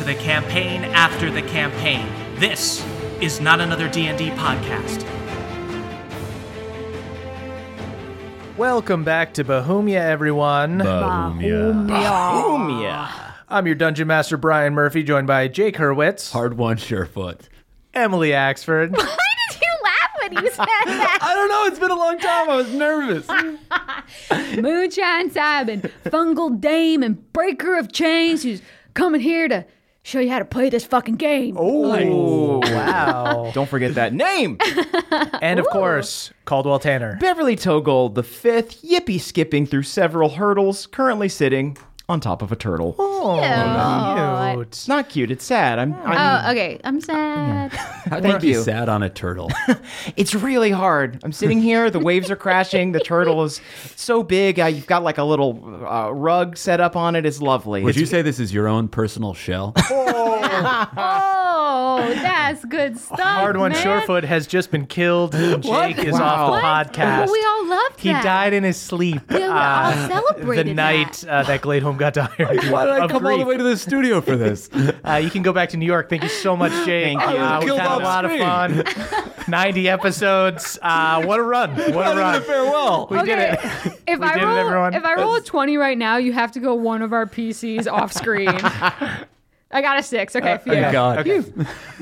to the campaign after the campaign. This is not another D&D podcast. Welcome back to Bohemia, everyone. Boomia. I'm your Dungeon Master, Brian Murphy, joined by Jake Hurwitz, Hardwon, Surefoot. Emily Axford, Why did you laugh when you said that? I don't know. It's been a long time. I was nervous. Moonshine Cybin, fungal dame, and breaker of chains who's coming here to show you how to play this fucking game. Oh, wow. don't forget that name. and of course, Caldwell Tanner. Beverly Toegold, the fifth, yippee skipping through several hurdles, currently sitting on top of a turtle. Oh, cute. It's not cute. It's sad. I'm. I'm Oh, okay. I'm sad. thank you. sad on a turtle. It's really hard. I'm sitting here. The waves are crashing. The turtle is so big. Uh, you've got like a little uh, rug set up on it. It's lovely. Would It's- you say this is your own personal shell? oh, that's good stuff. Hardwon, man. Surefoot has just been killed. Jake is off the What? podcast. Well, we all loved he that. died in his sleep. we all uh, celebrated the night uh, that Gladeholm got tired. Why did I of come all the way to the studio for this? Uh, you can go back to New York. Thank you so much, Jake. Thank you. Uh, we've had a off lot of fun. 90 episodes. Uh, what a run. What a run. farewell. We did it. if We I did it, roll, everyone. if I roll a twenty right now, you have to go one of our PCs off screen. I got a six. Okay, phew. Thank God. Okay.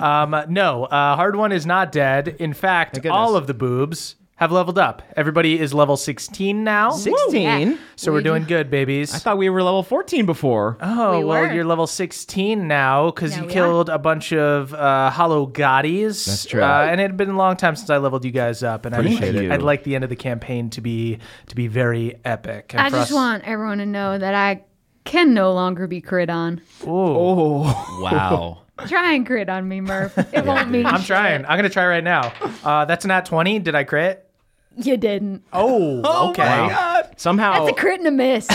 Um, no, uh, Hardwon is not dead. In fact, goodness. all of the boobs have leveled up. Everybody is level 16 now. 16. So we're doing good, babies. I thought we were level 14 before. Oh, We well, were. you're level 16 now because Now you we killed a bunch of uh, hollow Gotties. That's true. Uh, and it had been a long time since I leveled you guys up, and I'd, Appreciate I'd, it. I'd like the end of the campaign to be to be very epic. And I for just us- want everyone to know that I can no longer be crit on. Oh, Wow. Try and crit on me, Murph. It won't mean I'm shit. trying. I'm gonna try right now. Uh, that's not 20. Did I crit? You didn't. Oh, okay. Somehow. That's a crit and a miss.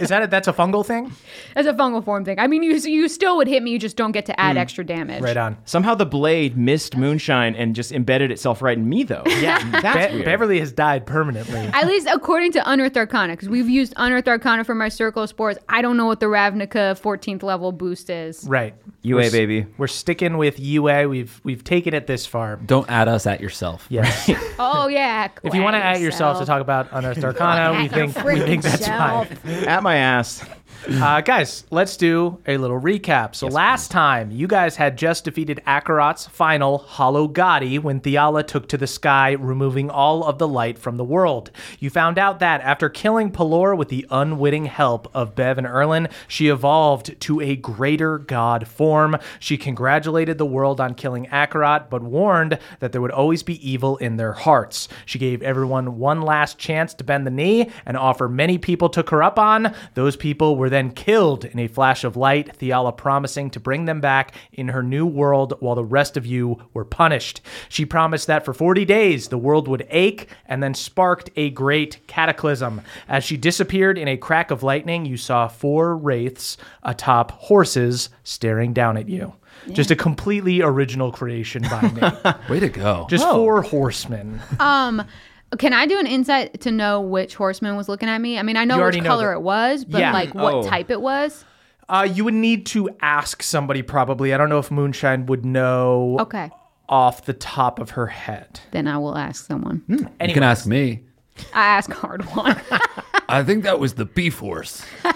Is that a, that's a fungal thing? That's a fungal form thing. I mean, you you still would hit me. You just don't get to add hmm. extra damage. Right on. Somehow the blade missed moonshine and just embedded itself right in me, though. Yeah, that's Be- weird. Beverly has died permanently. At least according to Unearthed Arcana, because we've used Unearthed Arcana for my Circle of Spores. I don't know what the Ravnica 14th level boost is. right. UA, We're baby. We're sticking with UA. We've we've taken it this far. Don't add us at yourself. Yes. Oh yeah. if you want to add yourself to talk about Unearthed Arcana, we At your think we think that's self. fine. At my ass. Uh, guys, let's do a little recap. So last time, you guys had just defeated Akarat's final Hollow Gotti when Theala took to the sky, removing all of the light from the world. You found out that after killing Pelor with the unwitting help of Bev and Erlin, she evolved to a greater god form. She congratulated the world on killing Akarat, but warned that there would always be evil in their hearts. She gave everyone one last chance to bend the knee and offer many people took her up on. Those people were then killed in a flash of light, Theala promising to bring them back in her new world while the rest of you were punished. She promised that for 40 days the world would ache and then sparked a great cataclysm. As she disappeared in a crack of lightning, you saw four wraiths atop horses staring down at you. Just a completely original creation by me. Way to go. Just four horsemen. Um, can I do an insight to know which horseman was looking at me? I mean, I know You which already know color that- it was, but Yeah. like what Oh. type it was. Uh, you would need to ask somebody probably. I don't know if Moonshine would know Okay, off the top of her head. then I will ask someone. you can ask me. I ask hard one. I think that was the beef horse.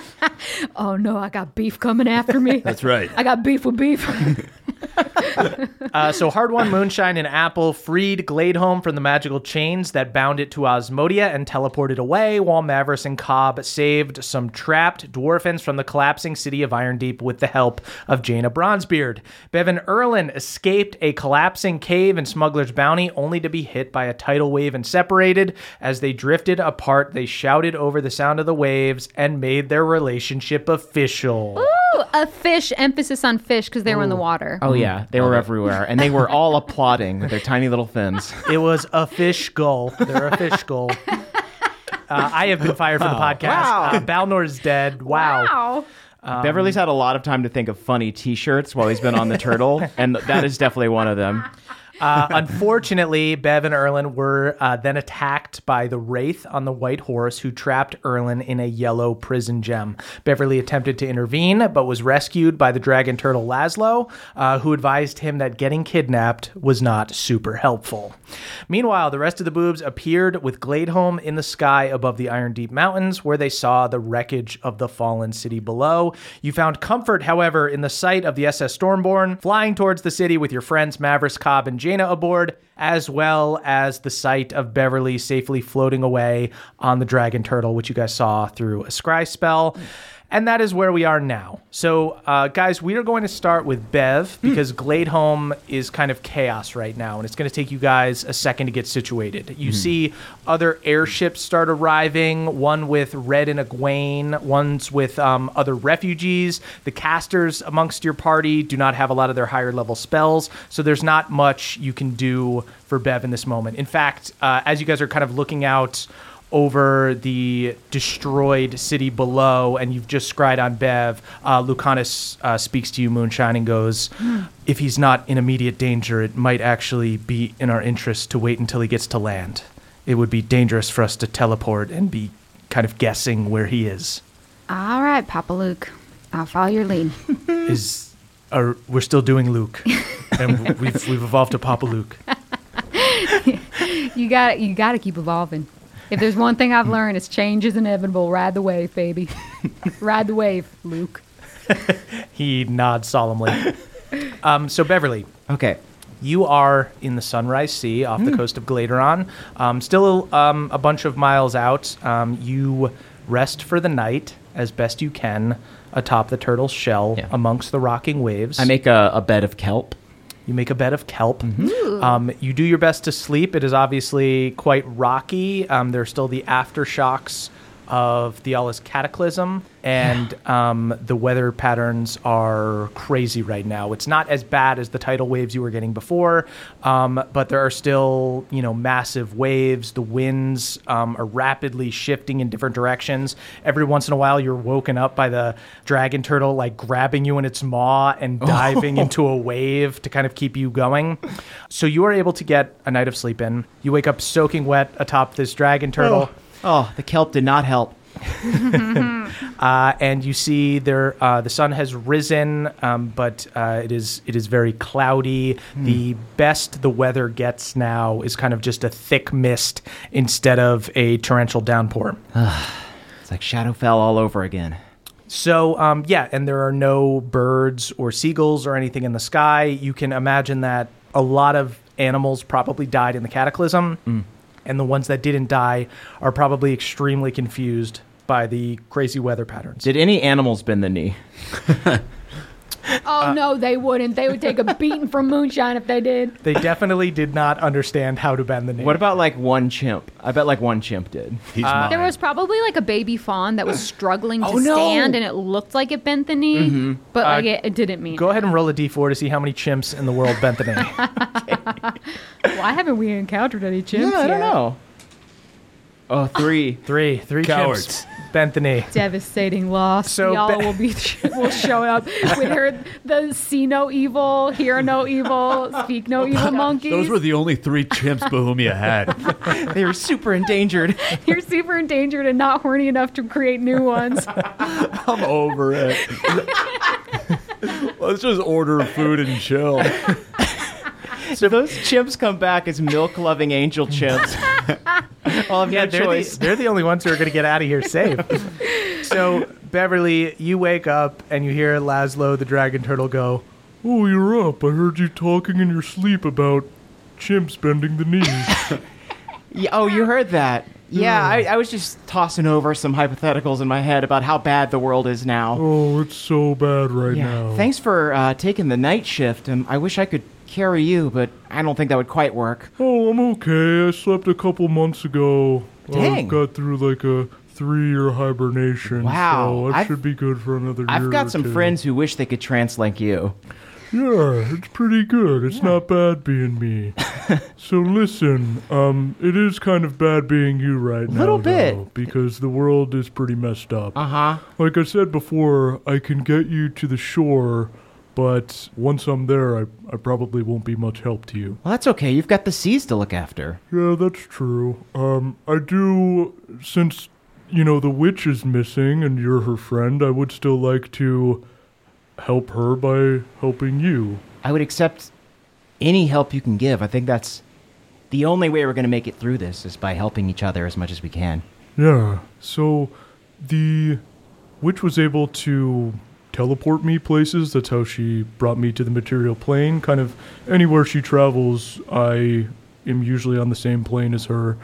Oh no, I got beef coming after me. That's right. I got beef with beef. Uh, so Hardwon, Moonshine, and Apple freed Gladeholm from the magical chains that bound it to Osmodia and teleported away, while Mavericks and Cobb saved some trapped dwarfins from the collapsing city of Iron Deep with the help of Jaina Bronzebeard. Bevan Erlin escaped a collapsing cave in Smuggler's Bounty, only to be hit by a tidal wave and separated. As they drifted apart, they shouted over the sound of the waves and made their relationship official. Ooh, a fish. Emphasis on fish because they were in the water. Oh yeah, they were everywhere, and they were all applauding with their tiny little fins. It was a fish gull. They're a fish gull. Uh, I have been fired from the podcast. Wow. Uh, Balnor's dead. Wow. Wow. Beverly's had a lot of time to think of funny T-shirts while he's been on the turtle, and that is definitely one of them. Uh, unfortunately, Bev and Erlin were uh, then attacked by the Wraith on the White Horse, who trapped Erlin in a yellow prison gem. Beverly attempted to intervene, but was rescued by the dragon turtle Laszlo, uh, who advised him that getting kidnapped was not super helpful. Meanwhile, the rest of the boobs appeared with Gladeholm in the sky above the Iron Deep Mountains, where they saw the wreckage of the fallen city below. You found comfort, however, in the sight of the SS Stormborn flying towards the city with your friends Mavericks, Cobb, and Jaina aboard, as well as the sight of Beverly safely floating away on the Dragon Turtle, which you guys saw through a scry spell. And that is where we are now. So, uh, guys, we are going to start with Bev because Gladeholm is kind of chaos right now, and it's going to take you guys a second to get situated. You see other airships start arriving, one with Red and Egwene, one's with um, other refugees. The casters amongst your party do not have a lot of their higher level spells, so there's not much you can do for Bev in this moment. In fact, uh, as you guys are kind of looking out over the destroyed city below, and you've just scryed on Bev, uh, Lucanus uh, speaks to you, Moonshine, and goes, If he's not in immediate danger, it might actually be in our interest to wait until he gets to land. It would be dangerous for us to teleport and be kind of guessing where he is. All right, Papa Luke. I'll follow your lead. Is are, we're still doing Luke, and we've we've evolved to Papa Luke. You got you got to keep evolving. If there's one thing I've learned, it's change is inevitable. Ride the wave, baby. Ride the wave, Luke. He nods solemnly. Um, so Beverly, Okay. You are in the Sunrise Sea off the coast of Gladeron, um, still um, a bunch of miles out. Um, you rest for the night as best you can atop the turtle's shell Yeah. amongst the rocking waves. I make a, a bed of kelp. You make a bed of kelp. Um, you do your best to sleep. It is obviously quite rocky. Um, there are still the aftershocks of Theala's cataclysm, and um, the weather patterns are crazy right now. It's not as bad as the tidal waves you were getting before, um, but there are still, you know, massive waves. The winds um, are rapidly shifting in different directions. Every once in a while, you're woken up by the dragon turtle like grabbing you in its maw and diving into a wave to kind of keep you going. So you are able to get a night of sleep in. You wake up soaking wet atop this dragon turtle. Oh, the kelp did not help. uh, and you see there uh, the sun has risen, um, but uh, it is it is very cloudy. The best the weather gets now is kind of just a thick mist instead of a torrential downpour. It's like Shadowfell all over again. So um, yeah, and there are no birds or seagulls or anything in the sky. You can imagine that a lot of animals probably died in the cataclysm, and the ones that didn't die are probably extremely confused by the crazy weather patterns. Did any animals bend the knee? Oh uh, no, they wouldn't. They would take a beating from moonshine if they did. They definitely did not understand how to bend the knee. What about like one chimp? I bet like one chimp did. He's uh, mine. There was probably like a baby fawn that was struggling to Oh, no. stand, and it looked like it bent the knee, mm-hmm. but like uh, it, it didn't mean. Go it. ahead and roll a d4 to see how many chimps in the world bent the knee. Why haven't we encountered any chimps Yeah, I don't yet? know. Oh, three. Three, three Cowards. chimps bent the knee. Devastating loss. So Y'all ba- will be will show up with her the see no evil, hear no evil, speak no evil monkeys. Those were the only three chimps Bohemia had. They were super endangered. You're super endangered and not horny enough to create new ones. I'm over it. Let's just order food and chill. So those chimps come back as milk-loving angel chimps. I'll have Yeah, no they're choice. the, they're the only ones who are going to get out of here safe. so, Beverly, you wake up and you hear Laszlo the dragon turtle go, Oh, you're up. I heard you talking in your sleep about chimps bending the knees. Yeah, oh, you heard that? Yeah, I, I was just tossing over some hypotheticals in my head about how bad the world is now. oh, it's so bad right yeah. now. Thanks for uh, taking the night shift. Um, I wish I could carry you, but I don't think that would quite work. Oh, I'm okay. I slept a couple months ago. Dang. I got through like a three-year hibernation. Wow, So I should be good for another year. I've got some two. friends who wish they could trance like you. Yeah, it's pretty good. It's not bad being me. so listen, um, it is kind of bad being you right now. A little bit. though, because the world is pretty messed up. Uh huh. Like I said before, I can get you to the shore, but once I'm there, I, I probably won't be much help to you. Well, that's okay. You've got the seas to look after. Yeah, that's true. Um, I do, since, you know, the witch is missing and you're her friend, I would still like to help her by helping you. I would accept any help you can give. I think that's the only way we're going to make it through this is by helping each other as much as we can. Yeah, so the witch was able to teleport me places. That's how she brought me to the material plane. Kind of anywhere she travels, I am usually on the same plane as her.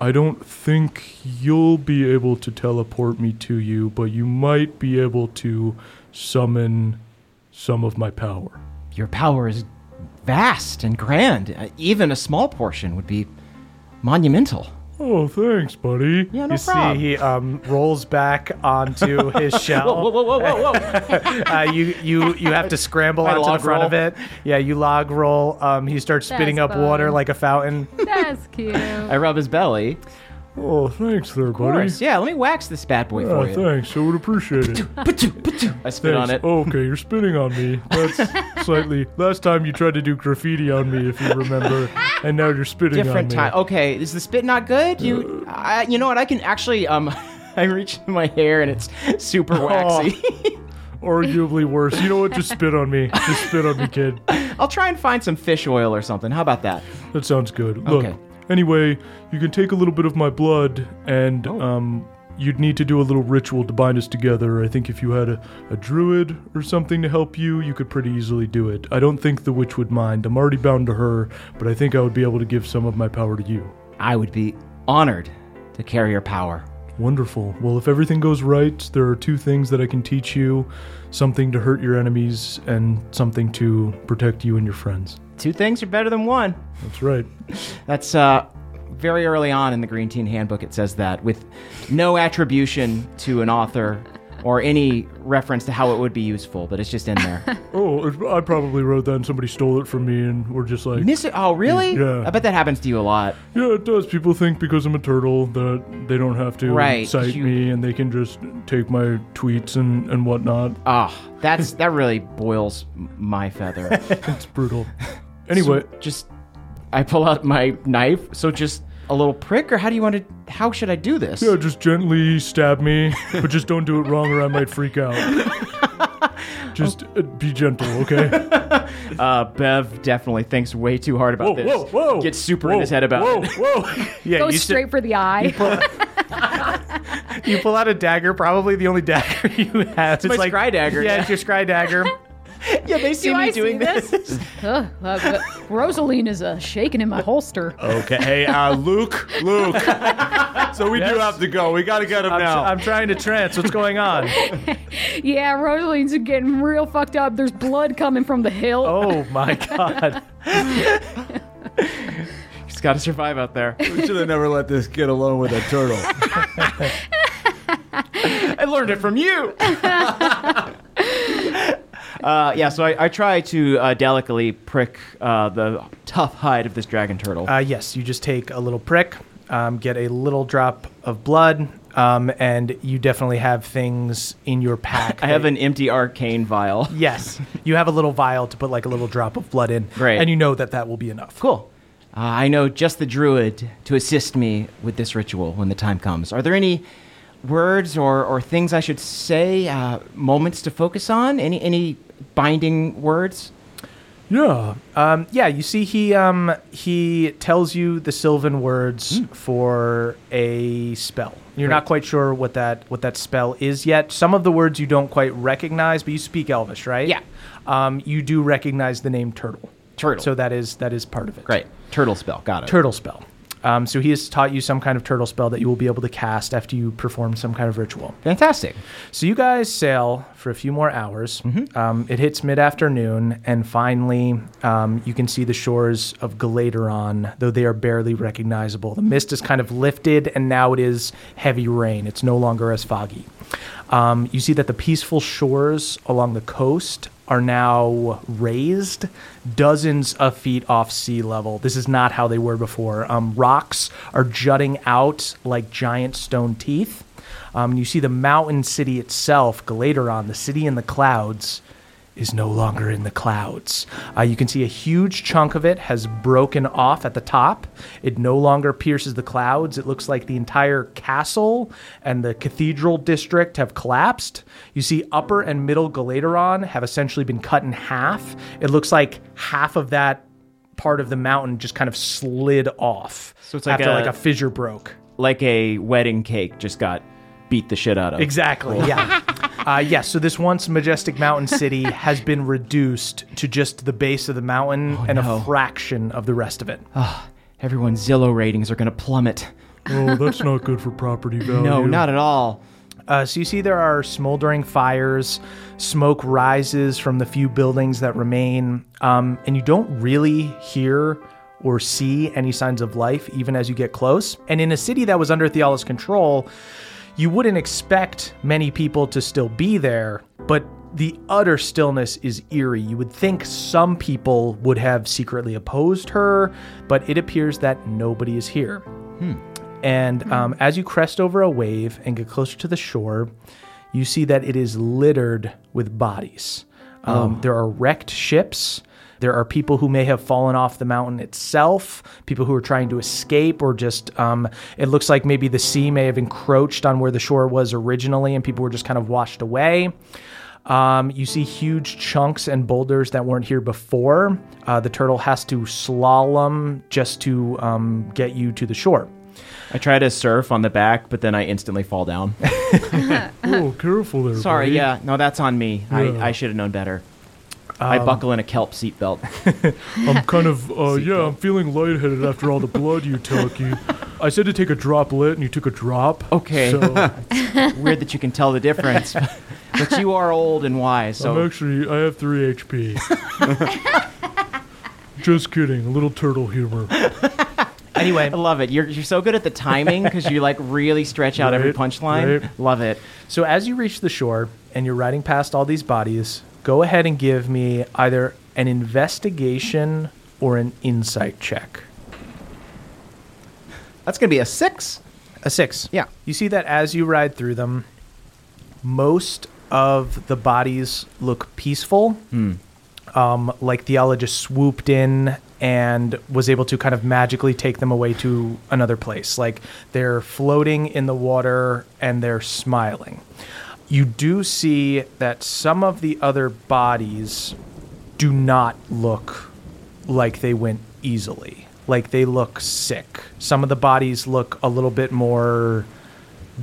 I don't think you'll be able to teleport me to you, but you might be able to summon some of my power. Your power is vast and grand. Uh, even a small portion would be monumental. Oh, thanks, buddy. Yeah, no you problem. see he um, rolls back onto his shell. Whoa, whoa, whoa, whoa, whoa! uh, you you you have to scramble My onto the front roll. of it. Yeah, you log roll. Um, he starts spitting That's up water like a fountain. That's cute. I rub his belly. Oh, thanks there, Of buddy. course. Yeah, let me wax this bad boy Yeah, for you. thanks. I would appreciate it. I spit on Thanks. it. Oh, okay, you're spitting on me. That's slightly. Last time you tried to do graffiti on me, if you remember, and now you're spitting Different on me. time. Okay, is the spit not good? You, I, you know what? I can actually. Um, I reach in my hair and it's super waxy. Arguably worse. You know what? Just spit on me. Just spit on me, kid. I'll try and find some fish oil or something. How about that? That sounds good. Look. Okay. Anyway, you can take a little bit of my blood, and Oh. um, you'd need to do a little ritual to bind us together. I think if you had a, a druid or something to help you, you could pretty easily do it. I don't think the witch would mind. I'm already bound to her, but I think I would be able to give some of my power to you. I would be honored to carry your power. Wonderful. Well, if everything goes right, there are two things that I can teach you something to hurt your enemies, and something to protect you and your friends. Two things are better than one. That's right. That's uh, very early on in the Green Teen Handbook. It says that with no attribution to an author or any reference to how it would be useful, but it's just in there. Oh, it- I probably wrote that and somebody stole it from me, and we're just like, Miss it? Oh, really? Yeah. I bet that happens to you a lot. yeah, it does. People think because I'm a turtle that they don't have to Right, cite you- me and they can just take my tweets and, and whatnot. Ah, that's that really boils my feather. It's brutal. Anyway, So just I pull out my knife. So just a little prick, or how do you want to? How should I do this? yeah, just gently stab me, but just don't do it wrong or I might freak out. Just uh, be gentle, okay? Uh, Bev definitely thinks way too hard about Whoa, this. whoa, whoa! Gets super whoa, in his head about whoa, it. Whoa, Yeah, Go you, straight for the eye. you pull out a dagger, probably the only dagger you have. It's, my like scry dagger, Yeah, yeah. it's your scry dagger. Yeah, they see Do me I doing see this. this? Ugh, uh, but Rosaline is uh, shaking in my holster. Okay, hey, uh, Luke, Luke, So we do Yes. have to go. We got to get him I'm, now. I'm trying to trance. What's going on? Yeah, Rosaline's getting real fucked up. There's blood coming from the hill. Oh my god. He's got to survive out there. we should have never let this kid alone with a turtle. I learned it from you. Uh, yeah, so I, I try to uh, delicately prick uh, the tough hide of this dragon turtle. Uh, yes, you just take a little prick, um, get a little drop of blood, um, and you definitely have things in your pack. I have an empty arcane vial. Yes, you have a little vial to put like a little drop of blood in. Great. And you know that that will be enough. Cool. Uh, I know just the druid to assist me with this ritual when the time comes. Are there any words or, or things I should say, uh, moments to focus on? Any any binding words? Yeah. Um, yeah, you see, he um, he tells you the Sylvan words for a spell. You're not quite sure what that what that spell is yet. Some of the words you don't quite recognize, but you speak Elvish, right? Yeah. Um, you do recognize the name Turtle. Turtle. So that is that is part of it. Great. Turtle spell. Got it. Turtle spell. Um, so he has taught you some kind of turtle spell that you will be able to cast after you perform some kind of ritual. Fantastic. So you guys sail for a few more hours. Um, it hits mid-afternoon, and finally, um, you can see the shores of Galateron, though they are barely recognizable. The mist is kind of lifted, and now it is heavy rain. It's no longer as foggy. Um, you see that the peaceful shores along the coast are now raised dozens of feet off sea level. This is not how they were before. Um, rocks are jutting out like giant stone teeth. Um, you see the mountain city itself, Galateron, the city in the clouds, is no longer in the clouds. Uh, you can see a huge chunk of it has broken off at the top. It no longer pierces the clouds. It looks like the entire castle and the cathedral district have collapsed. You see upper and middle Galateron have essentially been cut in half. It looks like half of that part of the mountain just kind of slid off. So it's like after a- like a fissure broke. Like a wedding cake just got beat the shit out of. Exactly. Yeah. uh, yes. so this once majestic mountain city has been reduced to just the base of the mountain and no. a fraction of the rest of it. Everyone's Zillow ratings are going to plummet. Oh, that's not good for property value. No, not at all. Uh, so you see there are smoldering fires, smoke rises from the few buildings that remain, um, and you don't really hear or see any signs of life even as you get close. And in a city that was under Theala's control, you wouldn't expect many people to still be there, but the utter stillness is eerie. You would think some people would have secretly opposed her, but it appears that nobody is here. And um, as you crest over a wave and get closer to the shore, you see that it is littered with bodies. Um, There are wrecked ships. There are people who may have fallen off the mountain itself, people who are trying to escape, or just um, it looks like maybe the sea may have encroached on where the shore was originally and people were just kind of washed away. Um, you see huge chunks and boulders that weren't here before. Uh, the turtle has to slalom just to um, get you to the shore. I try to surf on the back, but then I instantly fall down. Oh, careful there. Sorry, buddy. yeah. No, that's on me. Yeah. I, I should have known better. I buckle in a kelp seatbelt. I'm kind of, uh, yeah, I'm feeling lightheaded after all the blood you took. You, I said to take a droplet, and you took a drop. Okay. So Weird that you can tell the difference. but you are old and wise, I'm so actually, I have three HP. Just kidding. A little turtle humor. Anyway, I love it. You're, you're so good at the timing because you like really stretch out every Right, punchline. right. Love it. So as you reach the shore and you're riding past all these bodies, go ahead and give me either an investigation or an insight check. That's gonna be a six. A six. Yeah. You see that as you ride through them, most of the bodies look peaceful. Um, like Theala just swooped in and was able to kind of magically take them away to another place. Like they're floating in the water and they're smiling. You do see that some of the other bodies do not look like they went easily. Like they look sick. Some of the bodies look a little bit more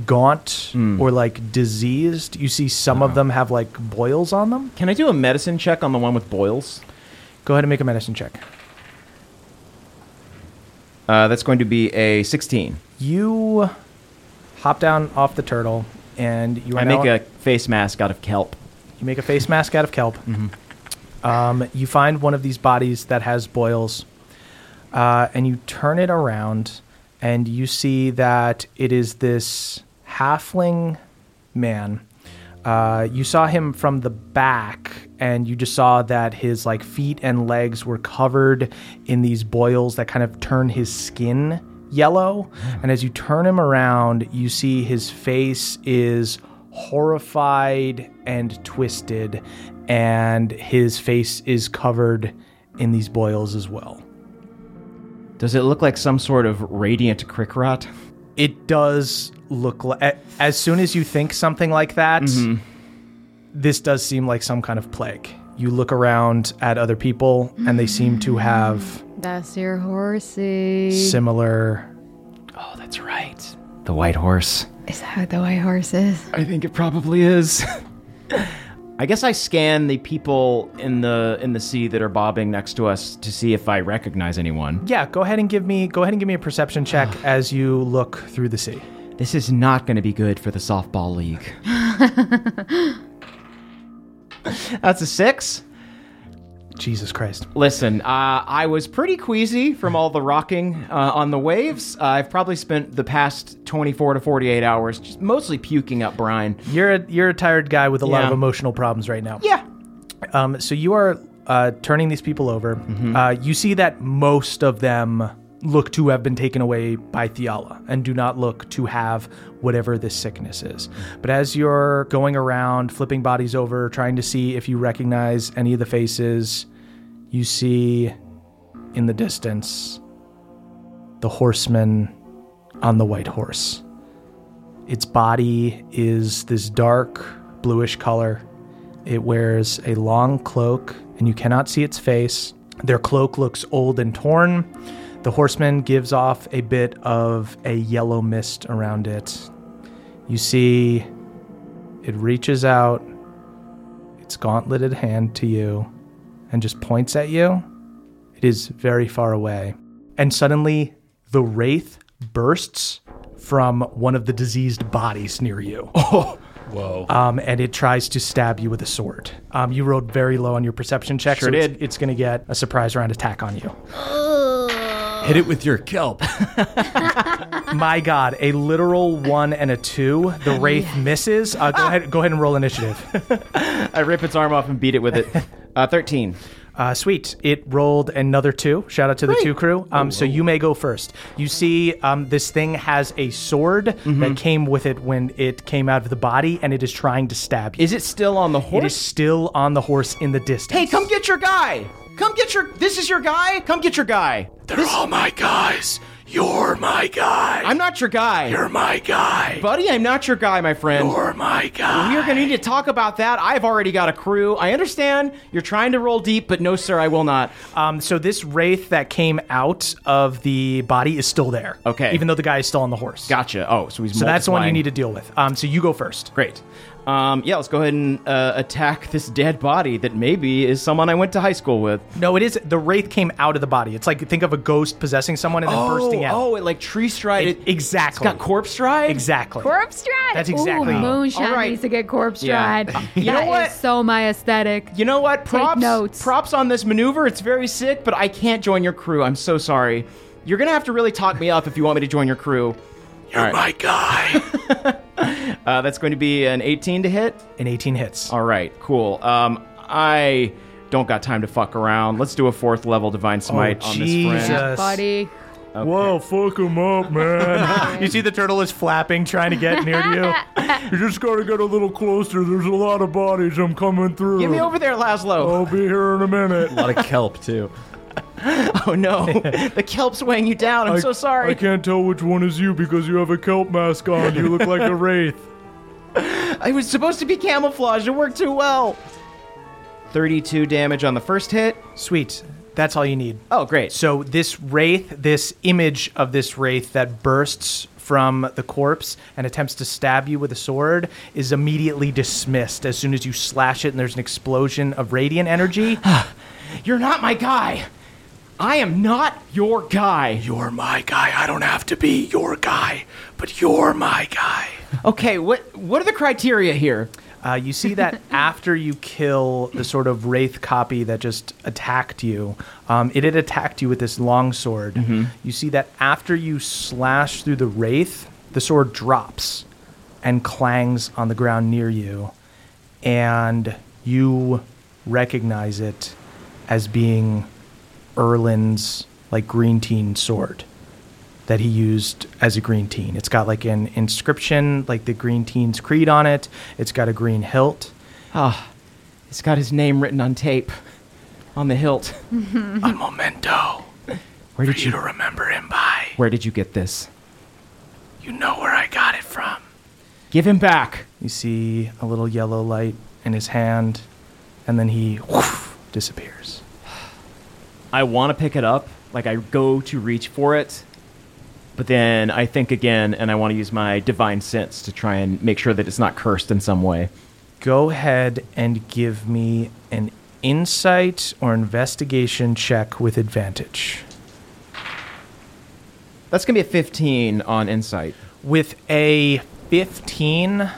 gaunt or like diseased. You see some of them have like boils on them. Can I do a medicine check on the one with boils? Go ahead and make a medicine check. Uh, that's going to be a 16. You hop down off the turtle, and you are I now- make a face mask out of kelp. You make a face mask out of kelp. Um, you find one of these bodies that has boils, uh, and you turn it around, and you see that it is this halfling man. Uh, you saw him from the back, and you just saw that his like feet and legs were covered in these boils that kind of turn his skin yellow. Mm. And as you turn him around, you see his face is horrified and twisted, and his face is covered in these boils as well. Does it look like some sort of radiant crickrot? It does look like, as soon as you think something like that, mm-hmm. this does seem like some kind of plague. You look around at other people, and they seem to have That's your horsey. similar. Oh, that's right. The white horse. Is that what the white horse is? I think it probably is. I guess I scan the people in the in the sea that are bobbing next to us to see if I recognize anyone. Yeah, go ahead and give me go ahead and give me a perception check as you look through the sea. This is not going to be good for the softball league. That's a six. Jesus Christ. Listen, uh, I was pretty queasy from all the rocking uh, on the waves. Uh, I've probably spent the past 24 to 48 hours just mostly puking up brine. You're a you're a tired guy with a lot Yeah. of emotional problems right now. Yeah. Um, so you are uh, turning these people over. Uh, you see that most of them look to have been taken away by Theala and do not look to have whatever this sickness is. But as you're going around, flipping bodies over, trying to see if you recognize any of the faces, you see in the distance the horseman on the white horse. Its body is this dark bluish color. It wears a long cloak, and you cannot see its face. Their cloak looks old and torn. The horseman gives off a bit of a yellow mist around it. You see, it reaches out its gauntleted hand to you and just points at you. It is very far away. And suddenly, the wraith bursts from one of the diseased bodies near you. Oh. Whoa. Um, and it tries to stab you with a sword. Um, you rolled very low on your perception check, Sure so it's- did. It's, going to get a surprise round attack on you. Hit it with your kelp. My God, a literal one and a two. The wraith misses. Uh, go ahead, go ahead and roll initiative. I rip its arm off and beat it with it. Uh, 13. Uh, sweet. It rolled another two. Shout out to the two crew. Um, so you may go first. You see, um, this thing has a sword Mm-hmm. that came with it when it came out of the body, and it is trying to stab you. Is it still on the horse? it is still on the horse in the distance. Hey, come get your guy! Come get your. This is your guy? Come get your guy. They're all my guys. You're my guy. I'm not your guy. You're my guy. Buddy, I'm not your guy, my friend. You're my guy. We are going to need to talk about that. I've already got a crew. I understand you're trying to roll deep, but no, sir, I will not. Um, so this wraith that came out of the body is still there. Okay. Even though the guy is still on the horse. Gotcha. Oh, so he's So that's the one you multiplying. need to deal with. Um, so you go first. Great. Um, yeah, let's go ahead and uh, attack this dead body that maybe is someone I went to high school with. No, it is the wraith came out of the body. It's like think of a ghost possessing someone and then bursting out. Oh, it like tree stride. It- It, exactly. it's got corpse stride. Exactly. Corpse stride. That's exactly- Ooh, moonshine All right. needs to get corpse Yeah. stride. You know That is what? so my aesthetic. You know what? Props. notes. Props on this maneuver. It's very sick, but I can't join your crew. I'm so sorry. You're gonna have to really talk me up if you want me to join your crew. You're my guy. Uh, that's going to be an 18 to hit. An 18 hits. All right, cool. Um, I don't got time to fuck around. Let's do a fourth level divine smite on this Jesus. friend. Buddy. Whoa, fuck him up, man. you see the turtle is flapping, trying to get near to you. you just gotta get a little closer. There's a lot of bodies. I'm coming through. Get me over there, Laszlo. I'll be here in a minute. A lot of kelp too. Oh no, the kelp's weighing you down. I'm I- so sorry. I can't tell which one is you because you have a kelp mask on. You look like a wraith. I was supposed to be camouflaged. It worked too well. 32 damage on the first hit. Sweet. That's all you need. Oh, great. So this wraith, this image of this wraith that bursts from the corpse and attempts to stab you with a sword is immediately dismissed as soon as you slash it and there's an explosion of radiant energy. You're not my guy. I am not your guy. You're my guy. I don't have to be your guy, but you're my guy. Okay, what what are the criteria here? Uh, you see that after you kill the sort of wraith copy that just attacked you, um, it had attacked you with this long sword. You see that after you slash through the wraith, the sword drops and clangs on the ground near you, and you recognize it as being Erlin's like green teen sword that he used as a green teen. It's got like an inscription, like the green teen's creed on it. It's got a green hilt. Ah, it's got his name written on tape, on the hilt. a memento Where for did you you to remember him by. Where did you get this? You know where I got it from. Give him back. You see a little yellow light in his hand, and then he whoosh, disappears. I want to pick it up, like I go to reach for it, but then I think again, and I want to use my divine sense to try and make sure that it's not cursed in some way. Go ahead and give me an insight or investigation check with advantage. That's gonna be a 15 on insight. With a 15,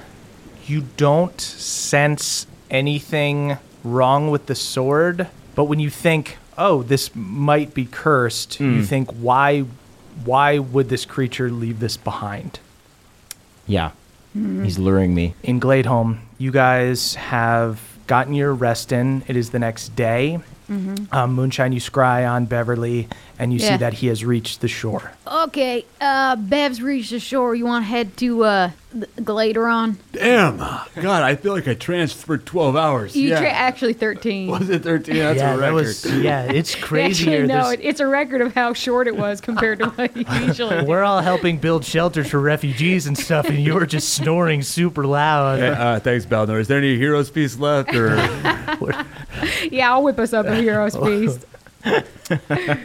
you don't sense anything wrong with the sword, but when you think, "Oh, this might be cursed," you hmm. think, "Why why would this creature leave this behind?" Yeah, hmm. he's luring me. In Gladeholm, you guys have gotten your rest in. It is the next day. Um, Moonshine, you scry on Beverly, and you see that he has reached the shore. Okay, uh, Bev's reached the shore. You want to head to, uh, Gladeron? Damn. God, I feel like I transferred 12 hours. You yeah. tra- actually 13. was it 13? That's a record. yeah, it's crazier. Actually, no, it, it's a record of how short it was compared to what you usually. We're all helping build shelters for refugees and stuff, and you're just snoring super loud. Uh, thanks, Balnor. Is there any Heroes piece left? Or Yeah, I'll whip us up a hero's feast.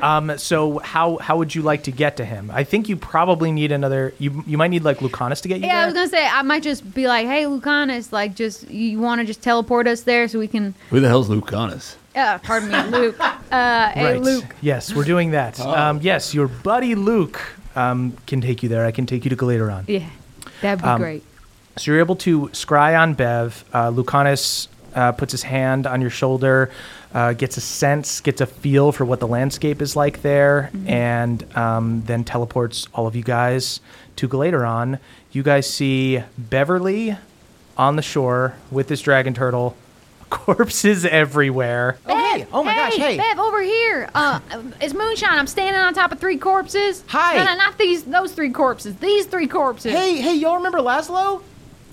Um, so how how would you like to get to him? I think you probably need another. You you might need like Lucanus to get you Yeah, I was gonna say I might just be like, "Hey, Lucanus, like, just you want to just teleport us there so we can." who the hell's Lucanus? Uh, pardon me, Luke. Uh, hey, right. Luke. Yes, we're doing that. Um, yes, your buddy Luke um, can take you there. I can take you to Galateron. Yeah, that'd be Um, great. So you're able to scry on Bev. Uh, Lucanus uh, puts his hand on your shoulder, uh, gets a sense, gets a feel for what the landscape is like there, and um, then teleports all of you guys to Galateron. You guys see Beverly on the shore with this dragon turtle, corpses everywhere. Oh, hey. Oh, my gosh, hey. Bev, over here. Uh, it's Moonshine. I'm standing on top of three corpses. Hi. No, no, not these. Those three corpses. These three corpses. Hey, hey, y'all remember Laszlo?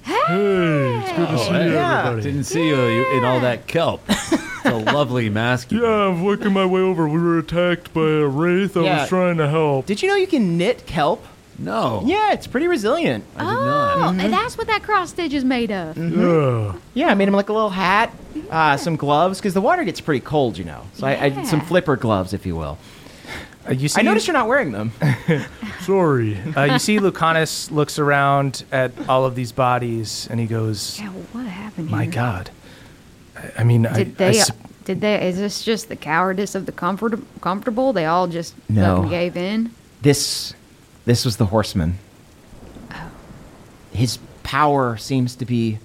Hey. It's good to see you, yeah. everybody. Didn't see you in all that kelp. It's a lovely mask. you Yeah, I'm working my way over. We were attacked by a wraith. I Yeah. was trying to help. Did you know you can knit kelp? No. Yeah, it's pretty resilient. I did not. Oh, and that's what that cross stitch is made of. Yeah. Yeah, I made him like a little hat, uh, some gloves, because the water gets pretty cold, you know. So I, I did some Yeah. flipper gloves, if you will. Uh, you see, I noticed you're not wearing them. Sorry. uh, you see Lucanus looks around at all of these bodies, and he goes, Yeah, well, what happened "My here? God." I, I mean, Did I they? sup- did they? Is this just the cowardice of the comfort, comfortable? They all just No. gave in. This, this was the horseman. His power seems to be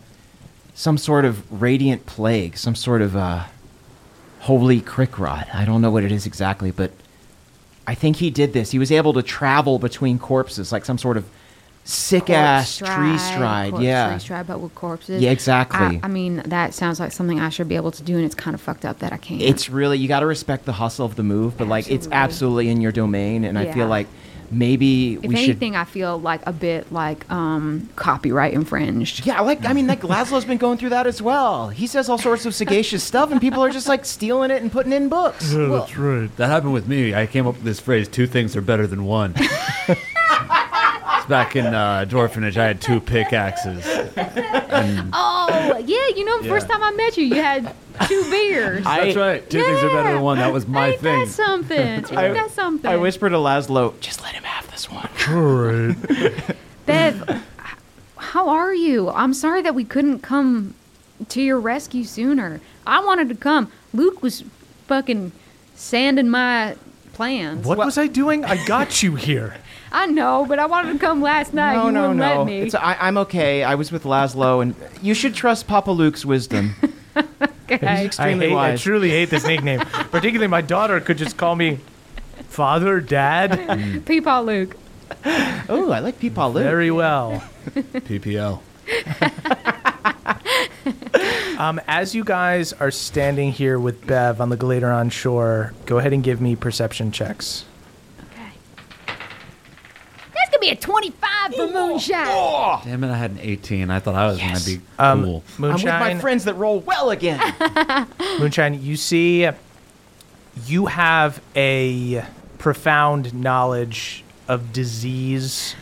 some sort of radiant plague, some sort of uh, holy crick rod. I don't know what it is exactly, but I think he did this. He was able to travel between corpses, like some sort of sick ass Corpse tree stride. corpse yeah, tree stride, but with corpses. Yeah, exactly. I, I mean, that sounds like something I should be able to do, and it's kind of fucked up that I can't. it's really you got to respect the hustle of the move, but like it's Absolutely. absolutely in your domain, and I feel like maybe if we should. anything, I feel like a bit like um, copyright infringed. Yeah, like I mean, like Laszlo's been going through that as well. He says all sorts of sagacious stuff, and people are just like stealing it and putting it in books. Yeah, that's right. That happened with me. I came up with this phrase: two things are better than one." It's back in uh, Dwarfenage, I had two pickaxes. Oh, yeah. You know, the first time I met you, you had two beers. that's right. Two things are better than one. That was my Ain't thing. That something. Ain't that something? I whispered to Laszlo, "Just let him have this one." All right. Bev, how are you? I'm sorry that we couldn't come to your rescue sooner. I wanted to come. Luke was fucking sanding my plans. What was I doing? I got you here. I know, but I wanted to come last night. No, you no, wouldn't no. let me. It's, I, I'm okay. I was with Laszlo, and you should trust Papa Luke's wisdom. okay. I, Extremely hate, I wise. truly hate this nickname. Particularly, my daughter could just call me Father, Dad. Peepaw Luke. oh, I like Peepaw Luke. Very well. PPL. Um, as you guys are standing here with Bev on the Gladeron shore, go ahead and give me perception checks. Okay. That's gonna be a 25 for moonshine. Damn it, I had an 18. I thought I was going to be Um, cool. I'm with my friends that roll well again. Moonshine, you see, you have a profound knowledge of disease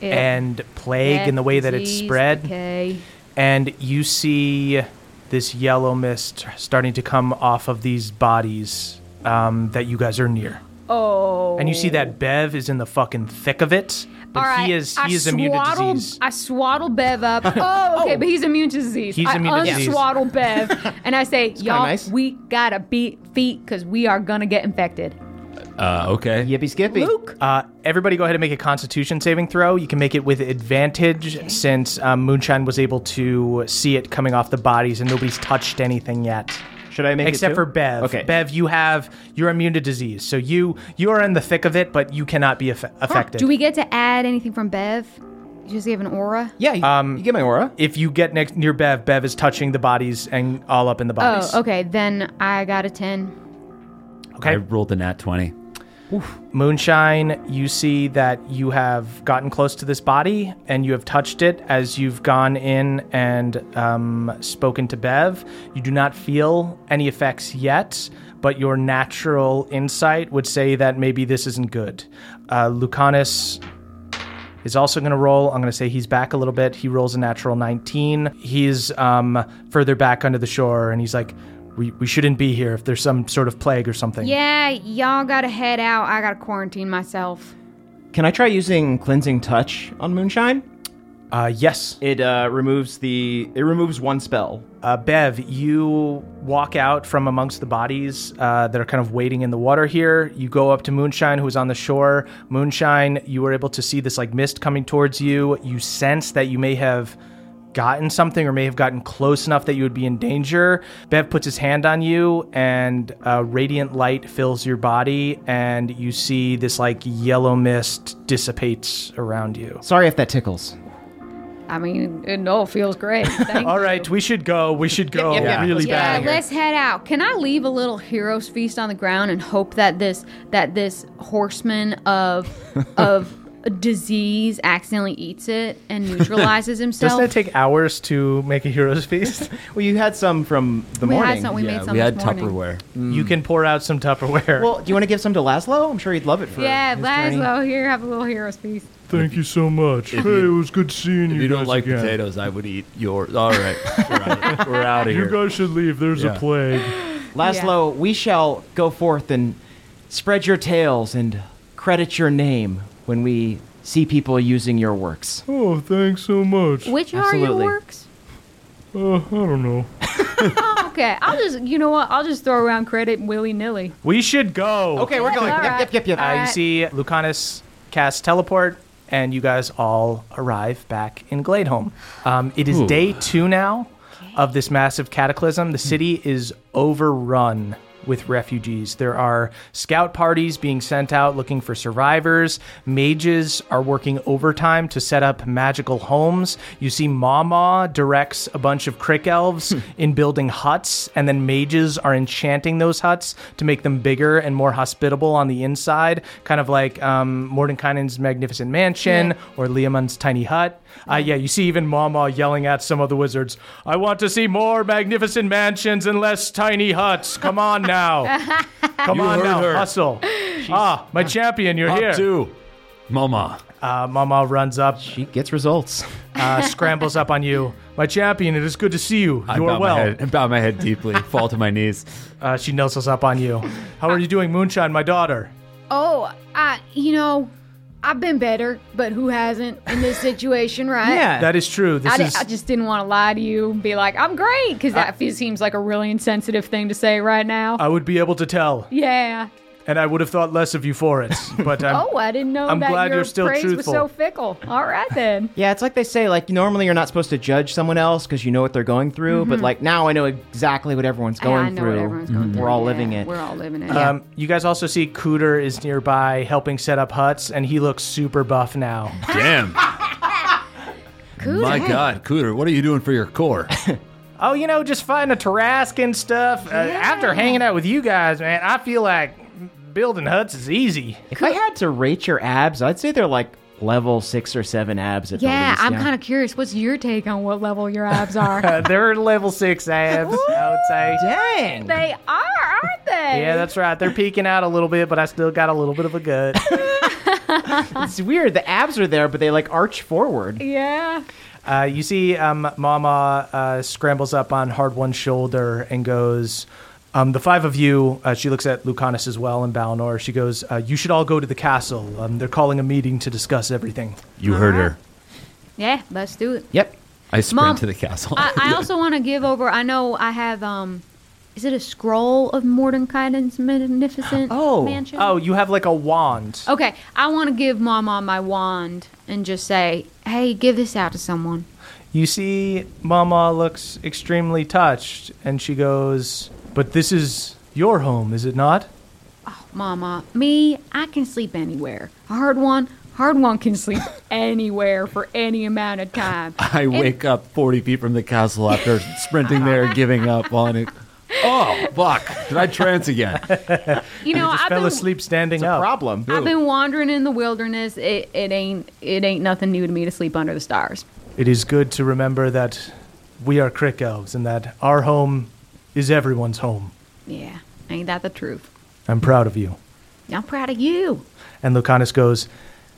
Yeah. and plague in the way that it's spread. Okay. and you see this yellow mist starting to come off of these bodies um, that you guys are near. Oh. And you see that Bev is in the fucking thick of it, but All right. he is I he is immune to disease. I swaddle Bev up. Oh, okay, but he's immune to disease. He's I immune to disease. unswaddle Bev, and I say, y'all, nice. we gotta beat feet because we are gonna get infected. Uh, okay. Yippee skippy. Luke, Uh, everybody, go ahead and make a Constitution saving throw. You can make it with advantage since um, Moonshine was able to see it coming off the bodies, and nobody's touched anything yet. Should I make except it too? for Bev. Okay. Bev, you have you're immune to disease, so you you are in the thick of it, but you cannot be aff- affected. do we get to add anything from Bev? Does he have an aura? Yeah, you, Um, you get my aura. if you get next near Bev, Bev is touching the bodies and all up in the bodies. Oh, okay. Then I got a 10. okay. I rolled a nat 20. Moonshine, you see that you have gotten close to this body and you have touched it as you've gone in and um, spoken to Bev. You do not feel any effects yet, but your natural insight would say that maybe this isn't good. Uh, Lucanus is also going to roll. I'm going to say he's back a little bit. He rolls a natural 19. He's um, further back under the shore and he's like, we, we shouldn't be here if there's some sort of plague or something. Yeah, y'all gotta head out. I gotta quarantine myself. Can I try using cleansing touch on Moonshine? Uh, yes. It uh, removes the. It removes one spell. Uh, Bev, you walk out from amongst the bodies uh, that are kind of waiting in the water here. You go up to Moonshine, who's on the shore. Moonshine, you were able to see this like mist coming towards you. You sense that you may have gotten something or may have gotten close enough that you would be in danger. Bev puts his hand on you, and uh, radiant light fills your body, and you see this like yellow mist dissipates around you. Sorry if that tickles. I mean, it no feels great. Thank All you. right, we should go. We should go. yep, yep. Really Let's get Yeah, bad. let's head out. Can I leave a little hero's feast on the ground and hope that this that this horseman of of disease accidentally eats it and neutralizes himself? Doesn't it take hours to make a hero's feast? Well, you had some from the we morning. had some. We yeah, made some we had morning. Tupperware. You can pour out some Tupperware. Well, do you want to give some to Laszlo? I'm sure he'd love it for. Yeah, his journey. Laszlo, here, have a little hero's feast. Thank you so much. Hey, you- it was good seeing you. If you don't like again. potatoes, I would eat yours. All right. We're out, we're out of You guys should leave. There's Yeah. a plague. Laszlo, we shall go forth and spread your tales and credit your name when we see people using your works. Oh, thanks so much. Which are your works? Uh, I don't know. Okay, I'll just, you know what? I'll just throw around credit willy nilly. we should go. Okay, we're going. all Yep, right. yep, yep, yep. Uh, you see Lucanus cast teleport, and you guys all arrive back in Gladeholm. Um, it is Ooh. day two now of this massive cataclysm. The city is overrun with refugees. There are scout parties being sent out looking for survivors. Mages are working overtime to set up magical homes. You see Mama directs a bunch of crick elves in building huts, and then mages are enchanting those huts to make them bigger and more hospitable on the inside, kind of like um, Mordenkainen's magnificent mansion or Leomund's tiny hut. Uh, yeah, you see even Mama yelling at some of the wizards, I want to see more magnificent mansions and less tiny huts. Come on now. Come You on heard now. her. Hustle. ah, my champion, you're here. two. Mama. Uh, Mama runs up, She gets results. uh, scrambles up on you. My champion, it is good to see you. I You are well. My head, I bow my head deeply, fall to my knees. Uh, she nuzzles up on you. How are you doing, Moonshine, my daughter? Oh, I, you know, I've been better, but who hasn't in this situation, right? Yeah. That is true. This I, is. I just didn't want to lie to you and be like, I'm great, because that fe- seems like a really insensitive thing to say right now. I would be able to tell. yeah. And I would have thought less of you for it. But I'm, Oh, I didn't know I'm that glad your you're still praise truthful. was so fickle. All right then. Yeah, it's like they say, like normally you're not supposed to judge someone else because you know what they're going through, but like now I know exactly what everyone's going Mm-hmm. I know through. what everyone's going through. We're all Yeah, living it. We're all living it. um, you guys also see Cooter is nearby helping set up huts, and he looks super buff now. Damn. Cooter. My God, Cooter, what are you doing for your core? Oh, you know, just fighting a Tarrasque and stuff. Uh, after hanging out with you guys, man, I feel like building huts is easy. If I had to rate your abs, I'd say they're like level six or seven abs at Yeah, the least. I'm kind of curious. What's your take on what level your abs are? They're level six abs, I would say. Dang. they are, aren't they? Yeah, that's right. They're peeking out a little bit, but I still got a little bit of a gut. It's weird. The abs are there, but they like arch forward. Yeah. Uh, you see, um, Mama uh, scrambles up on Hardwon's shoulder and goes, um, "The five of you." Uh, she looks at Lucanus as well and Balnor. She goes, uh, "You should all go to the castle. Um, they're calling a meeting to discuss everything." You heard her. Yeah, let's do it. Yep. I sprint Mom, to the castle. I, I also want to give over. I know I have. um Is it a scroll of Mordenkainen's magnificent Oh. mansion? Oh, you have like a wand. Okay, I want to give Mama my wand and just say, "Hey, give this out to someone." You see, Mama looks extremely touched, and she goes, "But this is your home, is it not?" Oh, Mama, me, I can sleep anywhere. A Hardwon, hard one can sleep Anywhere for any amount of time. I wake up 40 feet from the castle after sprinting there, giving up on it. Oh, fuck. Did I trance again? You know, I've fell been, asleep standing It's a up. problem. I've been wandering in the wilderness. It, it ain't it ain't nothing new to me to sleep under the stars. It is good to remember that we are Crick Elves and that our home is everyone's home. Yeah, ain't that the truth? I'm proud of you. I'm proud of you. And Lucanus goes,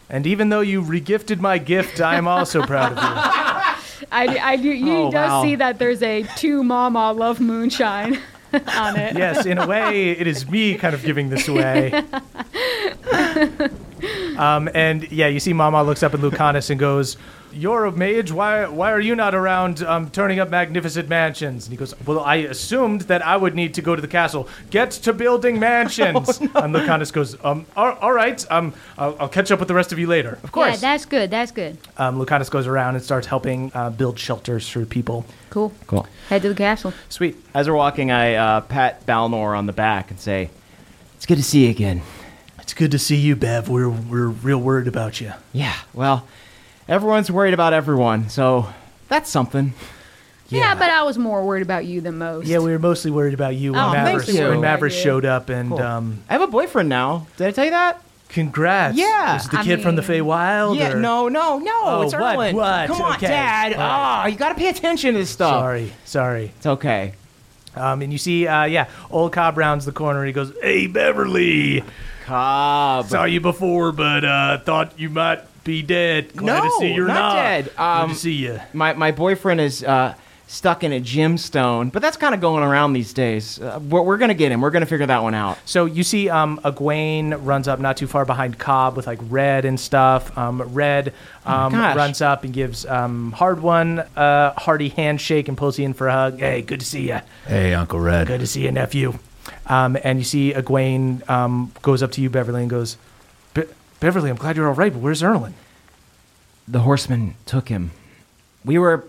and even though you regifted my gift, I am also proud of you. I, I do. You Oh, does wow. see that there's a two Mama love moonshine on it. Yes, in a way, it is me kind of giving this away. Um, and yeah, you see Mama looks up at Lucanus and goes, You're a mage. Why, why are you not around um, turning up magnificent mansions? And he goes, Well, I assumed that I would need to go to the castle. Get to building mansions. And Lucanus goes, um, all, all right. Um, I'll, I'll catch up with the rest of you later. Of course. Yeah, that's good. That's good. Um, Lucanus goes around and starts helping uh, build shelters for people. Cool. Cool. Head to the castle. Sweet. As we're walking, I uh, pat Balnor on the back and say, "It's good to see you again." It's good to see you, Bev. We're, we're real worried about you. Yeah. Well, everyone's worried about everyone, so that's something. Yeah. but I was more worried about you than most. Yeah, we were mostly worried about you when Oh, Mavericks, you. when Mavericks Yeah. showed up. And Cool. um, I have a boyfriend now. Did I tell you that? congrats. Yeah. Is it the I kid from the mean- Feywild? yeah. or- No, no, no. Oh, it's what, Erlen. what? Come on, Okay. Dad. All right. Oh, you got to pay attention to this stuff. Sorry, sorry. It's okay. Um, and you see, uh, yeah, old Cobb rounds the corner. and He goes, "Hey, Beverly, Cobb. saw you before, but uh, thought you might be dead. Glad to No, see you're not not, dead. Good Um, to see you. My my boyfriend is uh, stuck in a gemstone, but that's kind of going around these days. Uh, we're, we're gonna get him. We're gonna figure that one out. So you see, um, Egwene runs up not too far behind Cobb with like Red and stuff. Um, Red um, Oh runs up and gives um, Hardwon a hearty handshake and pulls you in for a hug. Hey, good to see you. Hey, Uncle Red. Good to see you, nephew. Um, and you see Egwene um, goes up to you, Beverly, and goes, "Be- Beverly, I'm glad you're all right, but where's Erlen? The horseman took him. We were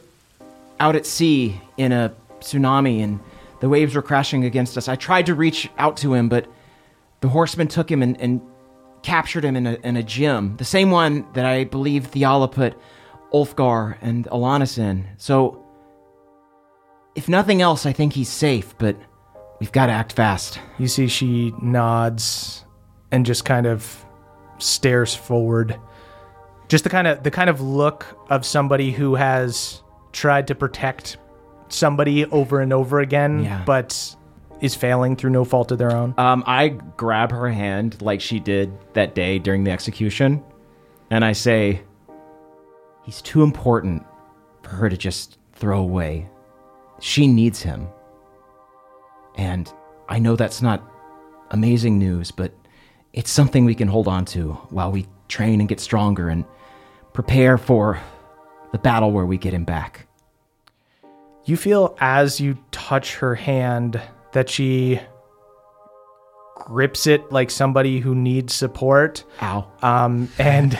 out at sea in a tsunami, and the waves were crashing against us. I tried to reach out to him, but the horseman took him and, and captured him in a, in a gym, the same one that I believe Theala put Ulfgar and Alanis in. So, if nothing else, I think he's safe, but we've got to act fast. You see she nods and just kind of stares forward. Just the kind of the kind of look of somebody who has tried to protect somebody over and over again, Yeah. but is failing through no fault of their own. Um, I grab her hand like she did that day during the execution, and I say, He's too important for her to just throw away. She needs him. And I know that's not amazing news, but it's something we can hold on to while we train and get stronger and prepare for the battle where we get him back. You feel as you touch her hand that she grips it like somebody who needs support. Ow. Um, and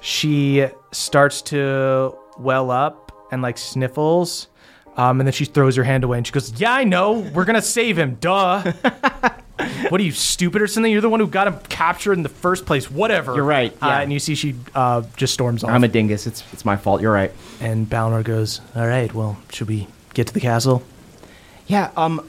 she starts to well up and like sniffles. Um, and then she throws her hand away and she goes, Yeah, I know. We're going to save him. Duh. what are you, stupid or something? You're the one who got him captured in the first place. Whatever. You're right, Uh, yeah. and you see she uh, just storms off. I'm a dingus. It's it's my fault. You're right. and Balnor goes, All right, well, should we get to the castle? Yeah. Um.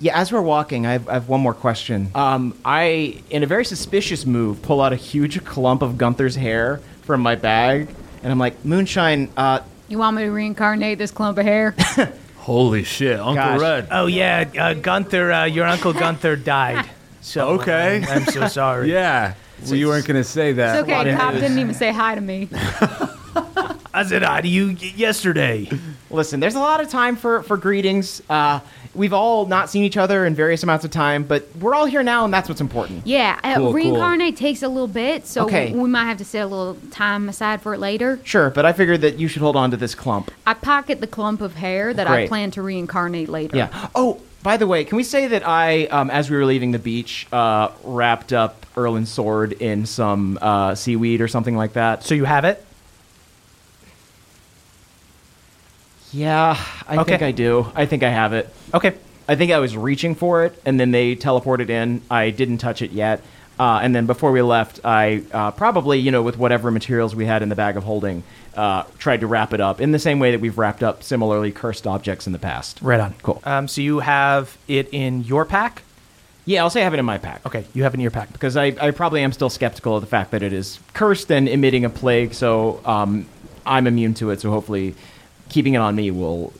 Yeah. As we're walking, I have, I have one more question. Um. I, in a very suspicious move, pull out a huge clump of Gunther's hair from my bag, and I'm like, Moonshine. Uh. You want me to reincarnate this clump of hair? Holy shit, Uncle Gosh. Red. Oh, yeah, uh, Gunther, uh, your Uncle Gunther died. So Okay. I'm, I'm so sorry. Yeah. Well, you weren't gonna say that. It's okay. Cobb didn't even say hi to me. I said hi to you y- yesterday. Listen, there's a lot of time for for greetings. Uh. We've all not seen each other in various amounts of time, but we're all here now, and that's what's important. Yeah, uh, Cool, cool. reincarnate takes a little bit, so Okay. we might have to set a little time aside for it later. Sure, but I figured that you should hold on to this clump. I pocket the clump of hair that I plan to reincarnate later. Yeah. Oh, by the way, can we say that I, um, as we were leaving the beach, uh, wrapped up Erlin's sword in some uh, seaweed or something like that? So you have it? Yeah, I Okay. think I do. I think I have it. Okay. I think I was reaching for it, and then they teleported in. I didn't touch it yet. Uh, and then before we left, I uh, probably, you know, with whatever materials we had in the bag of holding, uh, tried to wrap it up in the same way that we've wrapped up similarly cursed objects in the past. Right on. Cool. Um, so you have it in your pack? Yeah, I'll say I have it in my pack. Okay, you have it in your pack. because I, I probably am still skeptical of the fact that it is cursed and emitting a plague. So um, I'm immune to it. So hopefully, keeping it on me will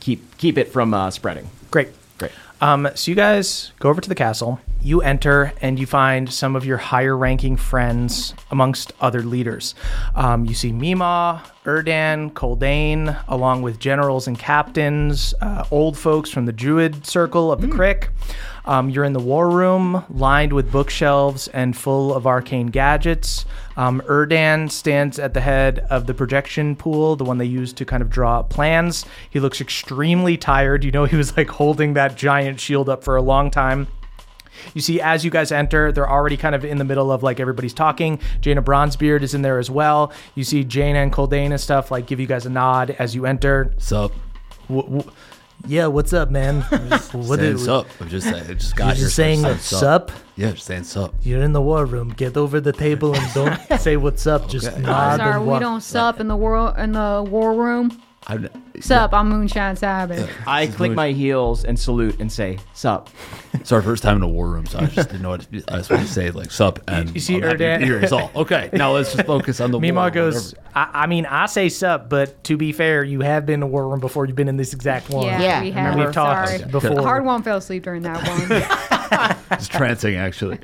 keep keep it from uh, spreading. Great. Great. Um, so you guys go over to the castle. You enter and you find some of your higher ranking friends amongst other leaders. Um, you see Mima, Erdan, Koldane, along with generals and captains, uh, old folks from the Druid Circle of the Crick. Um, you're in the war room, lined with bookshelves and full of arcane gadgets. Um, Erdan stands at the head of the projection pool, the one they use to kind of draw up plans. He looks extremely tired. You know, he was like holding that giant shield up for a long time. You see, as you guys enter, they're already kind of in the middle of like everybody's talking. Jaina Bronzebeard is in there as well. You see Jaina and Koldane and stuff like give you guys a nod as you enter. Sup? W- w- yeah, what's up, man? what saying is- sup. I'm just saying. I just got You're here. just saying said sup? Yeah, just saying sup. You're in the war room. Get over the table and don't say what's up. Just Okay. nod Sorry, and we walk. don't sup in the war in the war room. I'm, Sup, I'm Moonshine Sabbath. I click my heels and salute and say, "Sup." It's our first time in a war room, so I just didn't know what to, I just wanted to say like sup and you see I'm happy to Erdan- be here is all. Okay, now let's just focus on the war Mima room, goes. I, I mean, I say sup, but to be fair, you have been in a war room before. You've been in this exact one. Yeah, Yeah, we have. We've talked Sorry. before. Hard one fell asleep during that one. It's trancing actually.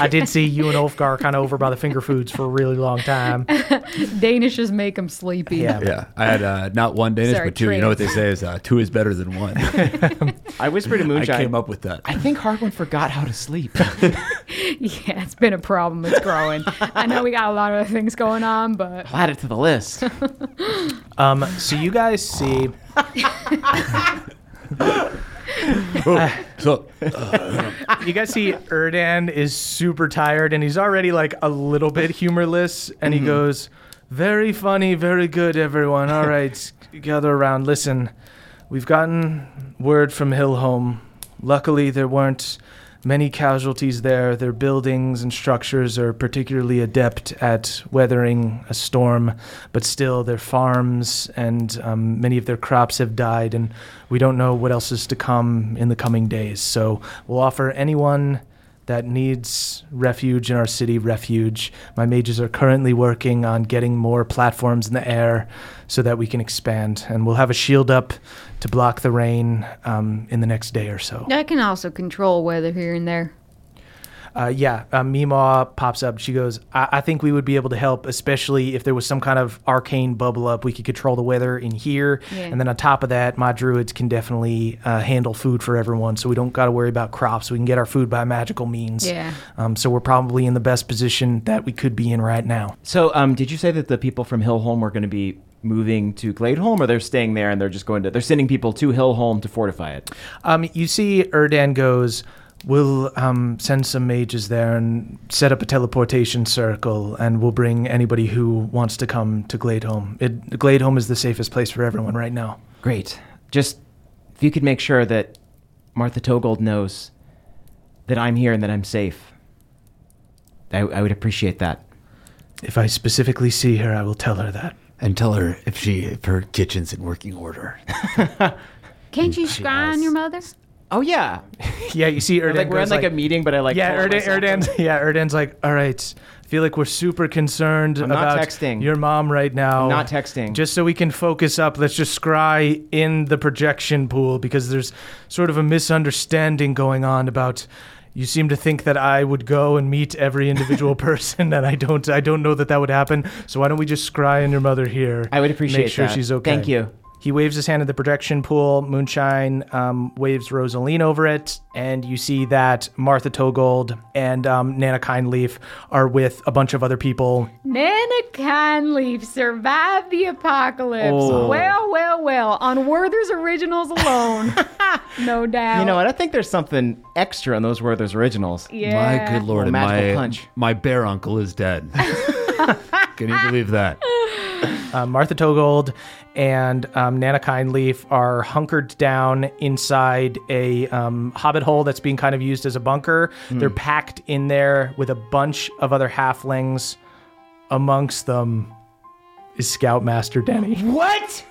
I did see you and Ulfgar kind of over by the finger foods for a really long time. Danishes make them sleepy. Yeah. yeah, I had uh, not one Danish, Sorry, but two. You know what they say is uh, two is better than one. I whisper to I came up with that. I think Hardwon forgot how to sleep. Yeah, it's been a problem. It's growing. I know we got a lot of other things going on, but I'll Add it to the list. Um, so you guys see, Oh, uh, so uh, you guys see Erdan is super tired and he's already like a little bit humorless, and he mm-hmm. goes, "Very funny, very good, everyone. All right, gather around. Listen, we've gotten word from Hillholm. Luckily, there weren't." Many casualties there. Their buildings and structures are particularly adept at weathering a storm, but still, their farms and um, many of their crops have died, and we don't know what else is to come in the coming days. So, we'll offer anyone that needs refuge in our city refuge. My mages are currently working on getting more platforms in the air so that we can expand, and we'll have a shield up to block the rain um, in the next day or so. I can also control weather here and there. Uh, yeah, uh, Meemaw pops up. She goes, I-, I think we would be able to help, especially if there was some kind of arcane bubble up. We could control the weather in here. Yeah. And then on top of that, my druids can definitely uh, handle food for everyone. So we don't got to worry about crops. We can get our food by magical means. Yeah. Um, so we're probably in the best position that we could be in right now. so, um, did you say that the people from Hillholm were going to be moving to Gladeholm, or they're staying there and they're just going to they're sending people to Hillholm to fortify it? Um, you see, Erdan goes, We'll um, send some mages there and set up a teleportation circle, and we'll bring anybody who wants to come to Gladeholm. It, Gladeholm is the safest place for everyone right now. Great. Just if you could make sure that Martha Toegold knows that I'm here and that I'm safe, I, I would appreciate that. If I specifically see her, I will tell her that. And tell her if she if her kitchen's in working order. Can't you scry on your mother? Oh yeah, Yeah, you see, Erdan like we're in goes like, a meeting, but I like yeah, Erdan, Erdan's, yeah, Erdan's like, all right. I feel like we're super concerned I'm not about texting. your mom right now. Not texting. Just so we can focus up, let's just scry in the projection pool because there's sort of a misunderstanding going on about. You seem to think that I would go and meet every individual person, and I don't. I don't know that that would happen. So why don't we just scry on your mother here? I would appreciate Make sure that. she's okay. Thank you. He waves his hand at the projection pool. Moonshine um, waves Rosaline over it, and you see that Martha Toegold and um, Nana Kindleaf are with a bunch of other people. Nana Kindleaf survived the apocalypse. Oh. Well, well, well. On Werther's Originals alone. no doubt. You know what? I think there's something extra on those Werther's originals. Yeah. My good lord, Little and magical my punch. my bear uncle is dead. Can you believe that? Uh, Martha Toegold and um, Nana Kindleaf are hunkered down inside a um, hobbit hole that's being kind of used as a bunker. They're packed in there with a bunch of other halflings. Amongst them is Scoutmaster Denny. What?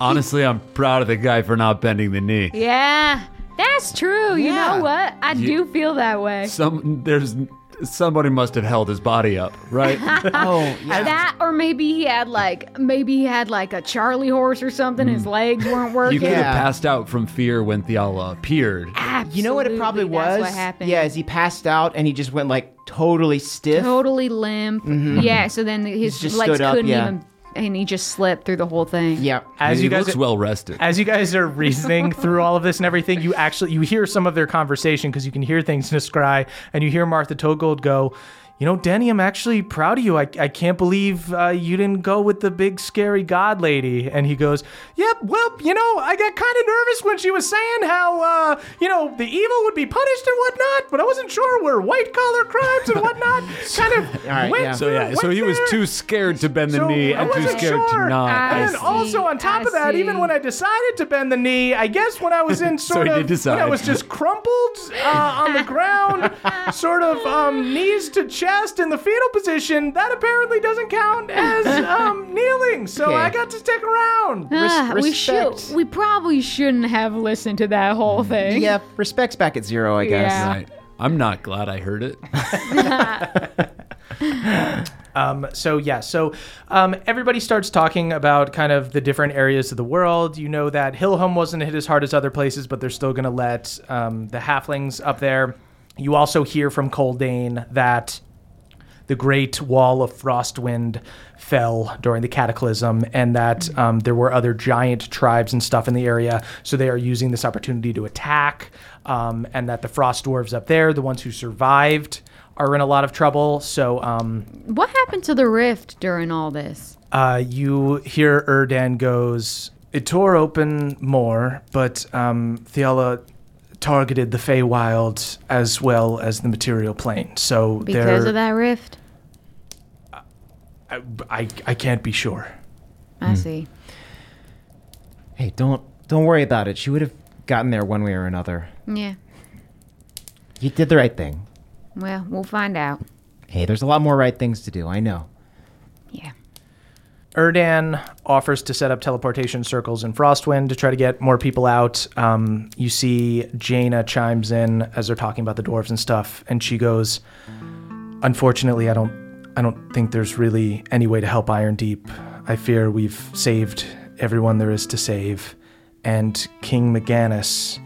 Honestly, I'm proud of the guy for not bending the knee. Yeah, that's true. You Yeah. know what? I do feel that way. Some there's somebody must have held his body up, right? Oh, yeah. That, or maybe he had like, maybe he had like a Charlie horse or something. His hmm. legs weren't working. you could Yeah. have passed out from fear when Theala appeared. Absolutely. You know what it probably Absolutely, was? That's what happened. Yeah, as he passed out and he just went like totally stiff. Totally limp. Mm-hmm. Yeah. So then his Just legs couldn't yeah. even, and he just slept through the whole thing. Yeah. As he you guys looks well rested. as you guys are reasoning through all of this and everything, you actually you hear some of their conversation because you can hear things in a scry, and you hear Martha Toegold go, "You know, Danny, I'm actually proud of you. I, I can't believe uh, you didn't go with the big scary god lady." And he goes, "Yep, well, you know, I got kind of nervous when she was saying how uh, you know the evil would be punished and whatnot, but I wasn't sure where white collar crimes and whatnot kind of right, went yeah. so yeah, through- so went he was too scared to bend the So, knee and too scared sure. to not. And I then also on top I of that, even when I decided to bend the knee, I guess when I was in sort he of when I was just crumpled uh, on the ground, sort of um, knees to chest in the fetal position, that apparently doesn't count as um, kneeling. So Okay. I got to stick around. Ah, we should. respect. We probably shouldn't have listened to that whole thing. Yeah, respect's back at zero, I guess. Yeah. Right. I'm not glad I heard it. Um, so yeah, so um, everybody starts talking about kind of the different areas of the world. You know that Hillholm wasn't hit as hard as other places, but they're still going to let um, the halflings up there. You also hear from Coldane that the great wall of Frostwind fell during the cataclysm, and that um, there were other giant tribes and stuff in the area. So they are using this opportunity to attack, um, and that the frost dwarves up there, the ones who survived, are in a lot of trouble. So um, What happened to the rift during all this? uh, you hear Erdan goes, it tore open more, but um, Theala targeted the Feywild as well as the material plane. So Because of that rift? I, I, I can't be sure. I see. Hey, don't don't worry about it. She would have gotten there one way or another. Yeah. You did the right thing. Well, we'll find out. Hey, there's a lot more right things to do. I know. Yeah. Erdan offers to set up teleportation circles in Frostwind to try to get more people out. Um, you see Jaina chimes in as they're talking about the dwarves and stuff, and she goes, "Unfortunately, I don't, I don't think there's really any way to help Iron Deep. I fear we've saved everyone there is to save, and King Meganis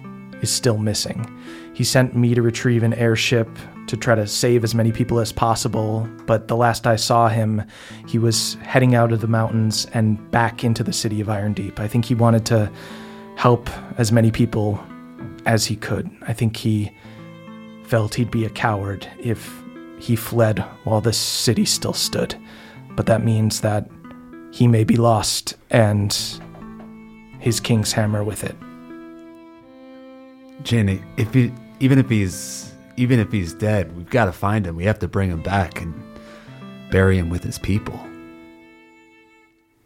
is still missing. He sent me to retrieve an airship to try to save as many people as possible, but the last I saw him, he was heading out of the mountains and back into the city of Iron Deep. I think he wanted to help as many people as he could. I think he felt he'd be a coward if he fled while this city still stood. But that means that he may be lost and his king's hammer with it. Jenny, if you even if he's even if he's dead, we've got to find him. We have to bring him back and bury him with his people.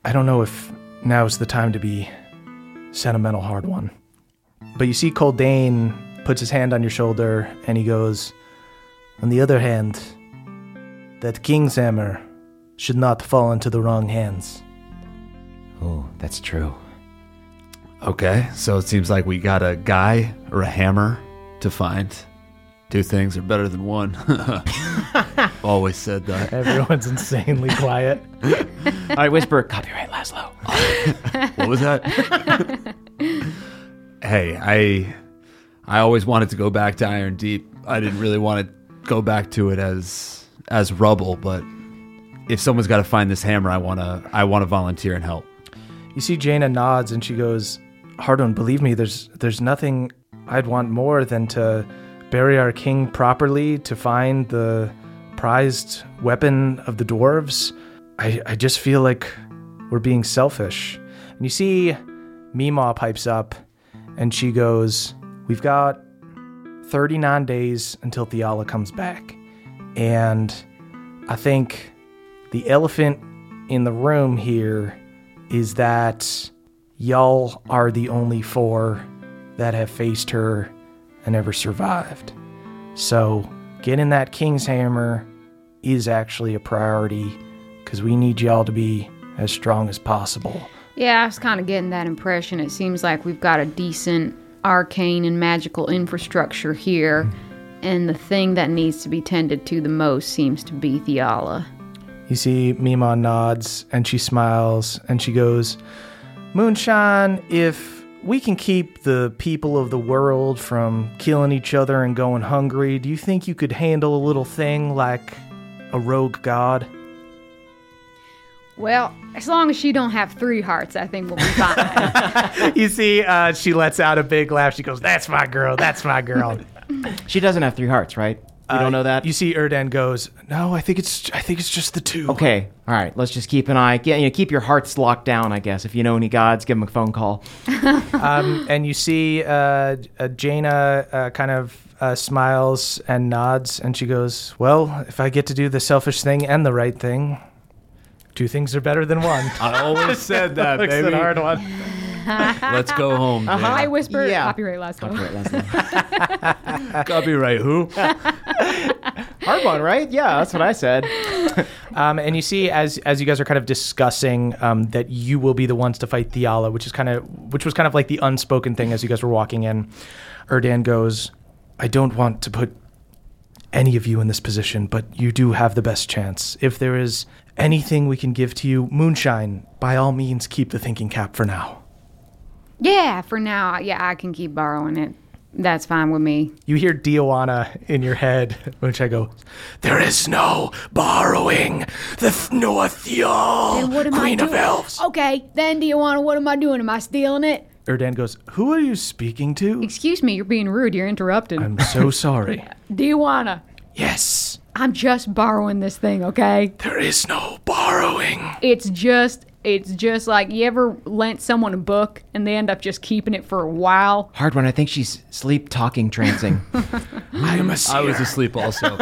I don't know if now's the time to be sentimental, Hardwon. But you see, Coldane puts his hand on your shoulder and he goes, On the other hand, that king's hammer should not fall into the wrong hands. Oh, that's true. Okay, so it seems like we got a guy or a hammer to find. Two things are better than one. Always said that. Everyone's insanely quiet. All right, whisper, copyright Laszlo. What was that? hey, I I always wanted to go back to Iron Deep. I didn't really want to go back to it as as rubble, but if someone's got to find this hammer, I want to I want to volunteer and help. You see, Jaina nods and she goes, Hardwon, believe me, there's there's nothing I'd want more than to bury our king properly, to find the prized weapon of the dwarves. I, I just feel like we're being selfish. And you see, Mima pipes up and she goes, We've got 39 days until Theala comes back. And I think the elephant in the room here is that y'all are the only four that have faced her and ever survived. So, getting that King's Hammer is actually a priority because we need y'all to be as strong as possible. Yeah, I was kind of getting that impression. It seems like we've got a decent arcane and magical infrastructure here, and the thing that needs to be tended to the most seems to be Theala. You see, Mima nods and she smiles and she goes, Moonshine, if we can keep the people of the world from killing each other and going hungry, do you think you could handle a little thing like a rogue god? Well, as long as she don't have three hearts, I think we'll be fine. you see, uh, she lets out a big laugh. She goes, That's my girl. That's my girl. She doesn't have three hearts, right? You don't know that? You see, Erdan goes, No, I think it's I think it's just the two. Okay, all right. Let's just keep an eye. Get, you know, keep your hearts locked down. I guess if you know any gods, give them a phone call. Um, and you see, uh, uh, Jaina uh, kind of uh, smiles and nods, and she goes, "Well, if I get to do the selfish thing and the right thing, two things are better than one." I always said that, Looks baby. a Hardwon. Let's go home. Jane. I whisper Yeah. copyright last one. Copyright Laszlo. Copyright who? Hardwon, right? Yeah, that's what I said. Um, and you see, as as you guys are kind of discussing um, that you will be the ones to fight Theala, which is kind of which was kind of like the unspoken thing as you guys were walking in. Erdan goes, "I don't want to put any of you in this position, but you do have the best chance. If there is anything we can give to you, Moonshine, by all means, keep the thinking cap for now." yeah, for now, yeah, I can keep borrowing it. That's fine with me. You hear Dioana in your head, which I go, There is no borrowing the th- Noathiel, what am Queen I of doing? Elves. Okay, then do you want to? What am I doing? Am I stealing it? Erdan goes, Who are you speaking to? Excuse me, you're being rude. You're interrupting. I'm so sorry. Wanna? Yes, I'm just borrowing this thing, okay? there is no borrowing. It's just, it's just like you ever lent someone a book and they end up just keeping it for a while. Hardwon. I think she's sleep talking trancing. I am a I was asleep also.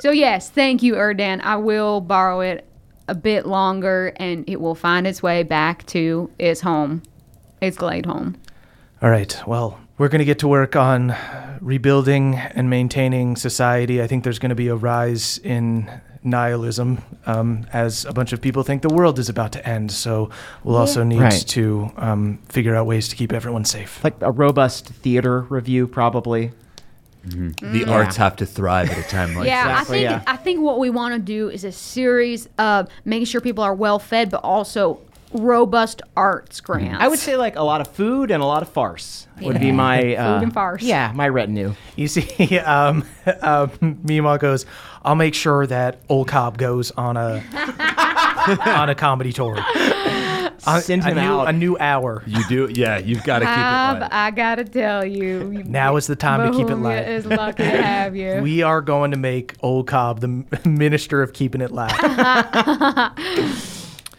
So yes, thank you, Erdan. I will borrow it a bit longer, and it will find its way back to its home, its glade home. All right, well, we're going to get to work on rebuilding and maintaining society. I think there's going to be a rise in nihilism um, as a bunch of people think the world is about to end. So we'll also need Right. to um, figure out ways to keep everyone safe. like a robust theater review, probably. the arts have to thrive at a time like yeah, Exactly, I think yeah. I think what we want to do is a series of making sure people are well fed, but also robust arts grants. I would say like a lot of food and a lot of farce would be my uh, and farce. Yeah, my retinue. You see, um, um, Mima goes, I'll make sure that Old Cobb goes on a on a comedy tour. A- Send a him new, out. a new hour. You do, yeah. You've got to keep it Bob, light. I gotta tell you, Now is the time to keep it Bohemia light. is lucky to have you. We are going to make Old Cobb the minister of keeping it live.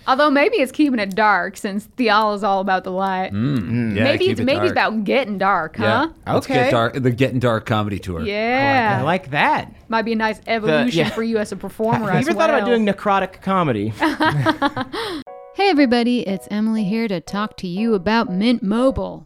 Although maybe it's keeping it dark since Theala's all is all about the light. Mm, yeah, maybe it's it maybe it's about getting dark, Yeah. huh? Let's Okay. get dark. The Getting Dark comedy tour. Yeah. I like that. Might be a nice evolution yeah. for you as a performer. Have you ever thought about doing necrotic comedy? Hey everybody, it's Emily here to talk to you about Mint Mobile.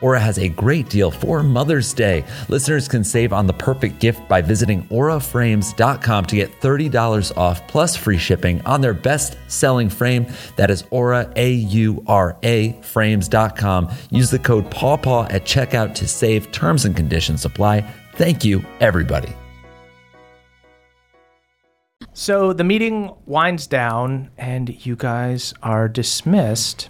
Aura has a great deal for Mother's Day. Listeners can save on the perfect gift by visiting auraframes.com to get $30 off plus free shipping on their best selling frame. That is Aura, A U R A, frames.com. Use the code PAWPAW at checkout to save. Terms and conditions apply. Thank you, everybody. So the meeting winds down, and you guys are dismissed.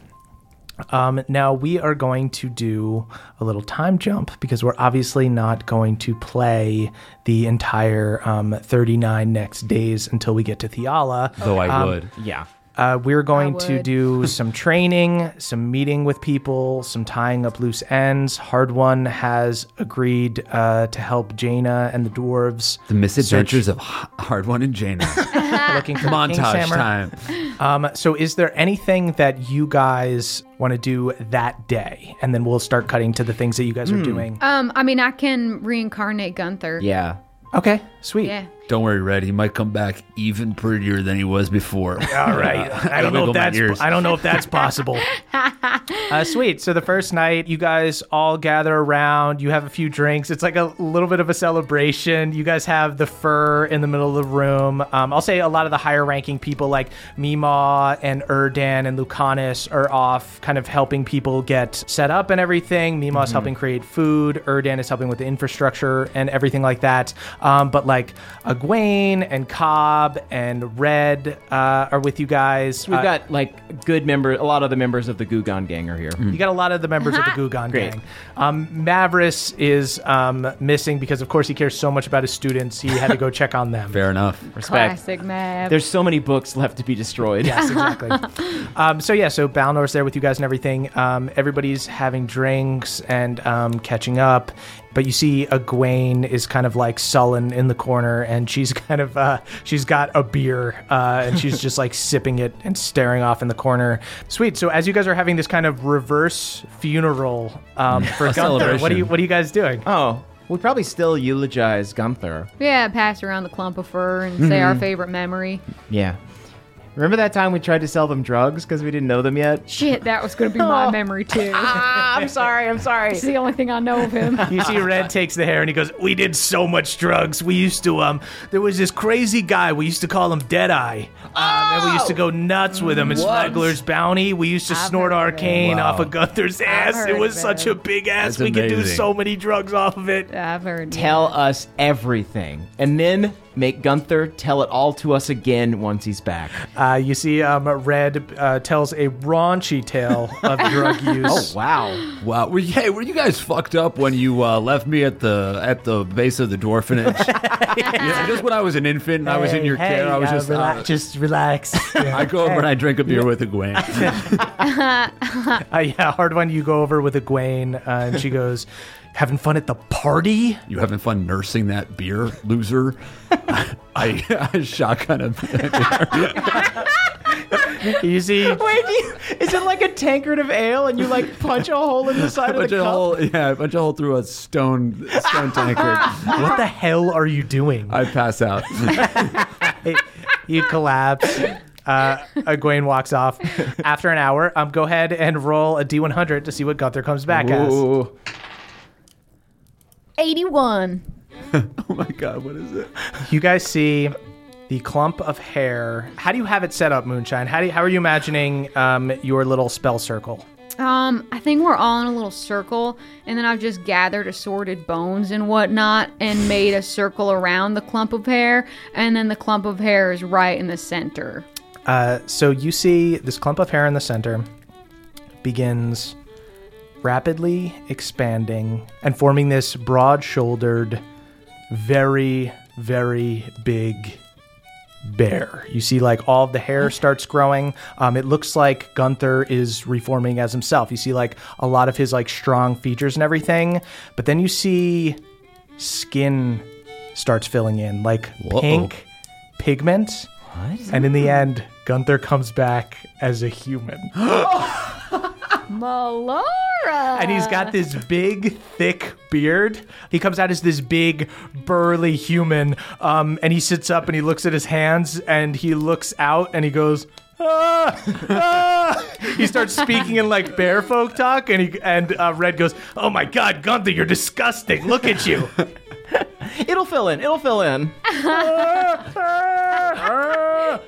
Um, now we are going to do a little time jump because we're obviously not going to play the entire um, 39 next days until we get to Theala. Though I Um, would. yeah. Uh, we're going to do some training, some meeting with people, some tying up loose ends. Hardwon has agreed uh, to help Jaina and the dwarves. The misadventures of H- Hardwon and Jaina. looking for the King's Montage Hammer. time. Um, so, is there anything that you guys want to do that day? And then we'll start cutting to the things that you guys are doing. Um, I mean, I can reincarnate Gunther. Yeah. Okay, sweet. Yeah. Don't worry, Red. He might come back even prettier than he was before. All right. I don't know if that's ears. I don't know if that's possible. uh, sweet. So the first night, you guys all gather around. You have a few drinks. It's like a little bit of a celebration. You guys have the fur in the middle of the room. Um, I'll say a lot of the higher ranking people like Mima and Erdan and Lucanus are off, kind of helping people get set up and everything. Mima is helping create food. Erdan is helping with the infrastructure and everything like that. Um, but like Egwene and Cobb and Red uh, are with you guys. We've Uh, got like good members, a lot of the members of the Gugon gang are here. you got a lot of the members of the Gugon Great. gang. Um, Mavris is um, missing because, of course, he cares so much about his students. He had to go check on them. Fair enough. Respect. Classic Mav. There's so many books left to be destroyed. Yes, exactly. um, so yeah, so Balnor's there with you guys and everything. Um, everybody's having drinks and um, catching up. But you see, Egwene is kind of like sullen in the corner, and she's kind of uh, she's got a beer, uh, and she's just like sipping it and staring off in the corner. Sweet. So as you guys are having this kind of reverse funeral um, for Gunther, what are you what are you guys doing? Oh, we probably still eulogize Gunther. yeah, pass around the clump of fur and say our favorite memory. Yeah. Remember that time we tried to sell them drugs because we didn't know them yet? Shit, that was going to be my memory too. Ah, I'm sorry. I'm sorry. It's the only thing I know of him. You see, Red takes the hair and he goes, "We did so much drugs. We used to um, there was this crazy guy. We used to call him Deadeye, um, and we used to go nuts with him. It's Smuggler's Bounty. We used to I've snort heard of it. arcane Wow. off of Gunther's ass. heard It was of such it. a big ass. That's we could do amazing. so many drugs off of it. I've heard. Tell us everything, and then make Gunther tell it all to us again once he's back. Uh, you see, um, Red uh, tells a raunchy tale of drug use. Oh wow! Wow. Were you, hey, were you guys fucked up when you uh, left me at the at the base of the dwarfenage? yeah, just when I was an infant and I was in your Hey, care, I was uh, just rela- uh, just relax. I go over and I drink a beer with Egwene. Uh, yeah, Hardwon. You go over with Egwene, uh, and she goes, "Having fun at the party." You having fun nursing that beer, loser? I, I shotgun a You see, Wait, do you, is it like a tankard of ale, and you like punch a hole in the side of bunch the cup? hole, yeah, punch a hole through a stone stone tankard. what the hell are you doing? I pass out. You collapse. Uh, Egwene walks off. After an hour, um, go ahead and roll a d100 to see what Gunther comes back as. Ooh. 81. oh my god, what is it? You guys see the clump of hair. How do you have it set up, Moonshine? How do you, how are you imagining um, your little spell circle? Um, I think we're all in a little circle, and then I've just gathered assorted bones and whatnot and made a circle around the clump of hair, and then the clump of hair is right in the center. Uh, so you see this clump of hair in the center begins rapidly expanding and forming this broad shouldered, very, very big bear. You see, like, all of the hair starts growing. Um, it looks like Gunther is reforming as himself. You see, like, a lot of his, like, strong features and everything. But then you see skin starts filling in, like Whoa. pink pigment. What? And in the end, Gunther comes back as a human. Melora. and he's got this big, thick beard. He comes out as this big, burly human. Um, and he sits up and he looks at his hands and he looks out and he goes, ah, ah. He starts speaking in like bear folk talk, and he and uh, Red goes, "Oh my God, Gunther, you're disgusting! Look at you!" It'll fill in. It'll fill in.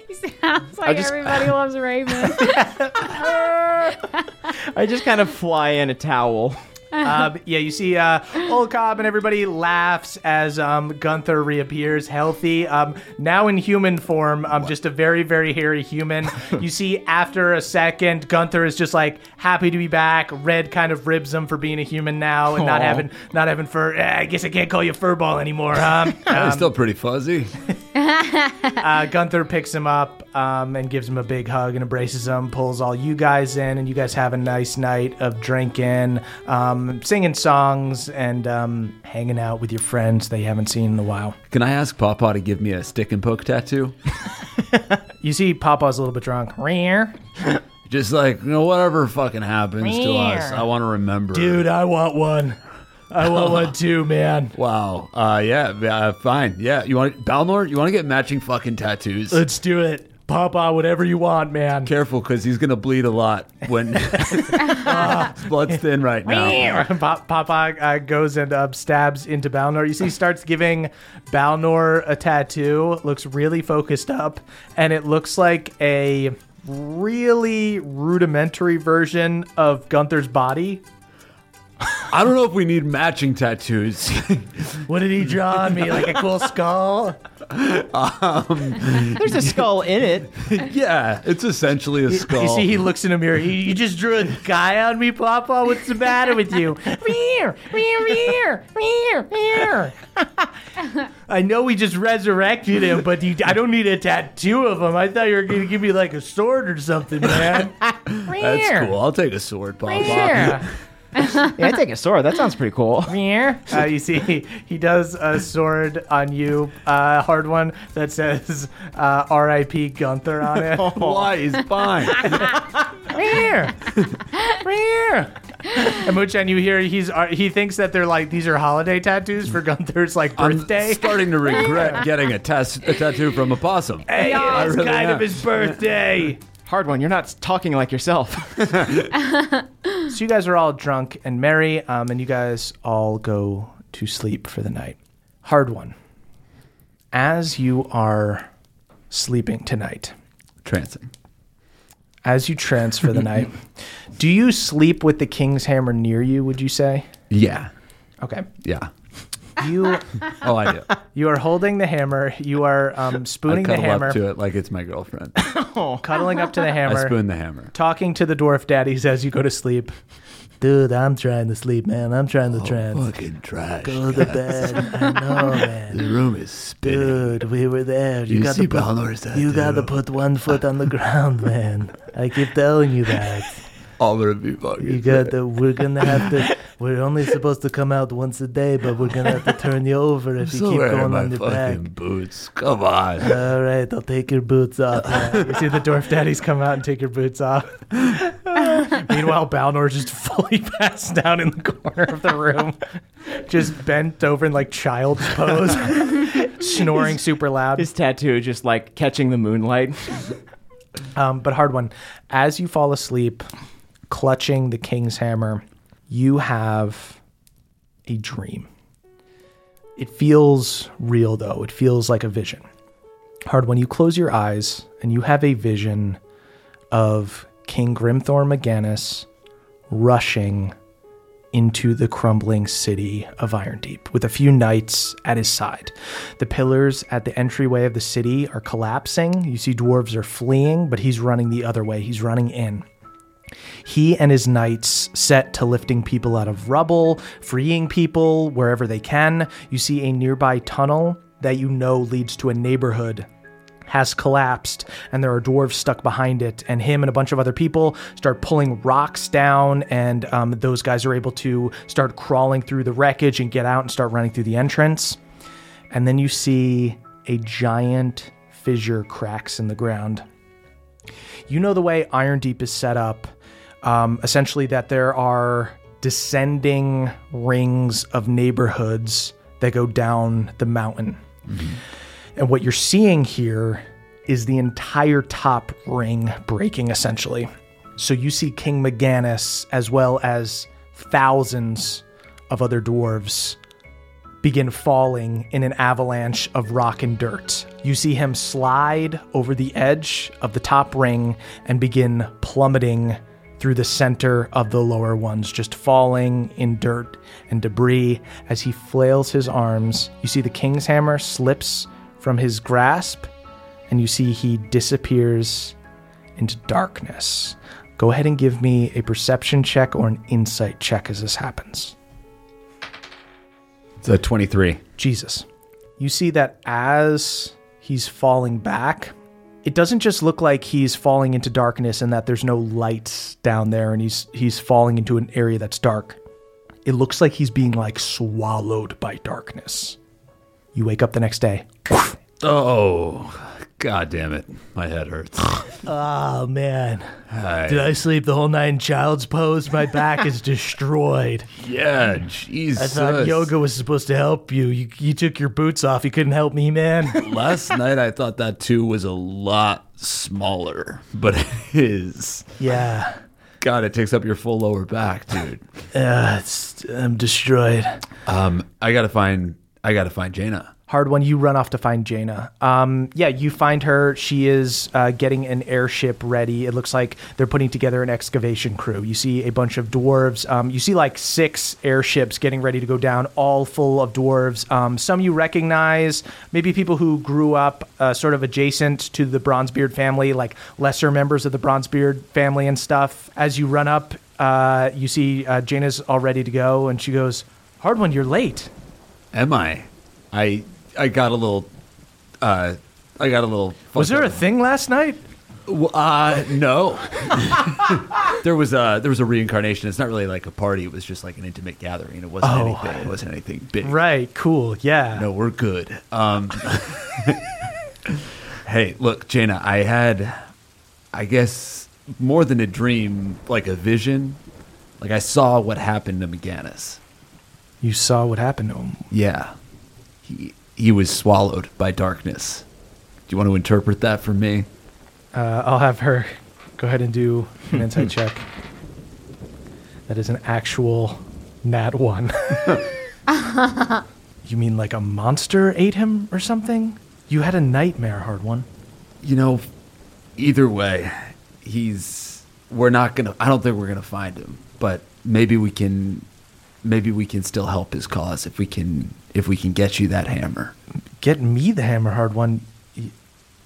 He sounds like just- everybody loves Raven. I just kind of fly in a towel. Um, yeah, you see, uh, old Cobb and everybody laughs as um, Gunther reappears healthy. Um, now in human form, um, just a very, very hairy human. you see, after a second, Gunther is just like happy to be back. Red kind of ribs him for being a human now and not Aw. having, not having fur. Eh, I guess I can't call you furball anymore, huh? It's still pretty fuzzy. uh, Gunther picks him up um, and gives him a big hug and embraces him, pulls all you guys in, and you guys have a nice night of drinking, um, singing songs, and um, hanging out with your friends that you haven't seen in a while. Can I ask Papa to give me a stick and poke tattoo? You see, Papa's a little bit drunk. Rear. Just like, you know, whatever fucking happens to us, I want to remember. Dude, I want one. I want one too, man. Wow. Uh, yeah, uh, fine. Yeah, you want Balnor? You want to get matching fucking tattoos? Let's do it. Papa, whatever you want, man. Careful, because he's gonna bleed a lot when his blood's thin right now. Pa- Papa uh, goes and uh, stabs into Balnor. You see, he starts giving Balnor a tattoo. Looks really focused up, and it looks like a really rudimentary version of Gunther's body. I don't know if we need matching tattoos. What did he draw on me? Like a cool skull? Um, There's a skull in it. yeah, it's essentially a skull. You see, he looks in a mirror. He, you just drew a guy on me, Papa. What's the matter with you? Rear, rear, rear, rear, rear. I know we just resurrected him, but you, I don't need a tattoo of him. I thought you were going to give me like a sword or something, man. That's cool. I'll take a sword, Papa. Rear, Yeah, I take a sword. That sounds pretty cool. rear. Uh, you see, he, he does a sword on you, uh, Hardwon that says uh, R.I.P. Gunther on it. Why? He's fine. Rear, rear. And Muchan, you hear he's uh, he thinks that they're like these are holiday tattoos for Gunther's like birthday. I'm starting to regret getting a, tas- a tattoo from a possum. hey, I it's really kind am. of his birthday. Hardwon. You're not talking like yourself. So you guys are all drunk and merry, um, and you guys all go to sleep for the night. Hardwon. As you are sleeping tonight, Trancing. as you trance for the night, do you sleep with the king's hammer near you? Would you say? Yeah. Okay. Yeah. You Oh, I do. you are holding the hammer. You are um, I spooning the cuddle hammer, up to it like it's my girlfriend. cuddling up to the I hammer, spoon the hammer. talking to the dwarf daddies as you go to sleep. Dude, I'm trying to sleep, man. I'm trying to trance. Fucking trash. Go to bed. I know, man. The room is spinning. Dude, we were there. You, You got see to put, Balnor's you got to put one foot on the ground, man. I keep telling you that. I'm gonna be fucking. You got to. We're gonna have to. We're only supposed to come out once a day, but we're gonna have to turn you over if you keep going my on your back. boots. Come on. All right, I'll take your boots off. man. You see the dwarf daddies come out and take your boots off. Meanwhile, Balnor just fully passed down in the corner of the room, just bent over in like child's pose, snoring super loud. His tattoo just like catching the moonlight. Um, but Hardwon. As you fall asleep, clutching the king's hammer, you have a dream. It feels real, though. It feels like a vision. Hardwon You close your eyes and you have a vision of King Grimthor Maganus rushing into the crumbling city of Irondeep with a few knights at his side. The pillars at the entryway of the city are collapsing. You see dwarves are fleeing, but he's running the other way. He's running in. He and his knights set to lifting people out of rubble, freeing people wherever they can. You see a nearby tunnel that you know leads to a neighborhood has collapsed and there are dwarves stuck behind it and him and a bunch of other people start pulling rocks down and um, those guys are able to start crawling through the wreckage and get out and start running through the entrance and then you see a giant fissure cracks in the ground you know the way Irondeep is set up, um, essentially that there are descending rings of neighborhoods that go down the mountain. And what you're seeing here is the entire top ring breaking, essentially. So you see King Maganus as well as thousands of other dwarves begin falling in an avalanche of rock and dirt. You see him slide over the edge of the top ring and begin plummeting through the center of the lower ones, just falling in dirt and debris. As he flails his arms, you see the king's hammer slips from his grasp, and you see he disappears into darkness. Go ahead and give me a perception check or an insight check as this happens. It's a 23. Jesus. You see that as he's falling back, it doesn't just look like he's falling into darkness and that there's no lights down there and he's he's falling into an area that's dark. It looks like he's being like swallowed by darkness. You wake up the next day. Oh, god damn it. My head hurts. Oh man. Hi. Did I sleep the whole night in child's pose? My back is destroyed. Yeah, Jesus. I thought yoga was supposed to help you. You you took your boots off. You couldn't help me, man. Last night I thought that too was a lot smaller, but it is. yeah. God, it takes up your full lower back, dude. Uh, I'm destroyed. Um, I gotta find. I gotta find Jaina. Hard one. You run off to find Jaina. Um, yeah, you find her. She is uh, getting an airship ready. It looks like they're putting together an excavation crew. You see a bunch of dwarves. Um, you see like six airships getting ready to go down, all full of dwarves. Um, some you recognize, maybe people who grew up uh, sort of adjacent to the Bronzebeard family, like lesser members of the Bronzebeard family and stuff. As you run up, uh, you see uh, Jaina's all ready to go, and she goes, "Hardwon, you're late." Am I? I I got a little. Uh, I got a little. Was there a thing last night? Well, Uh, no. there was a there was a reincarnation. It's not really like a party. It was just like an intimate gathering. It wasn't Oh. anything. It wasn't anything big. Right, cool, yeah. No, we're good. Um, hey, look, Jaina, I had, I guess, more than a dream, like a vision. Like I saw what happened to Maganus. You saw what happened to him. Yeah. He he was swallowed by darkness. Do you want to interpret that for me? Uh, I'll have her go ahead and do an insight check. That is an actual nat one. you mean like a monster ate him or something? You had a nightmare, Hardwon. You know, either way, he's we're not going to I don't think we're going to find him, but maybe we can maybe we can still help his cause if we can if we can get you that hammer. Get me the hammer, Hardwon.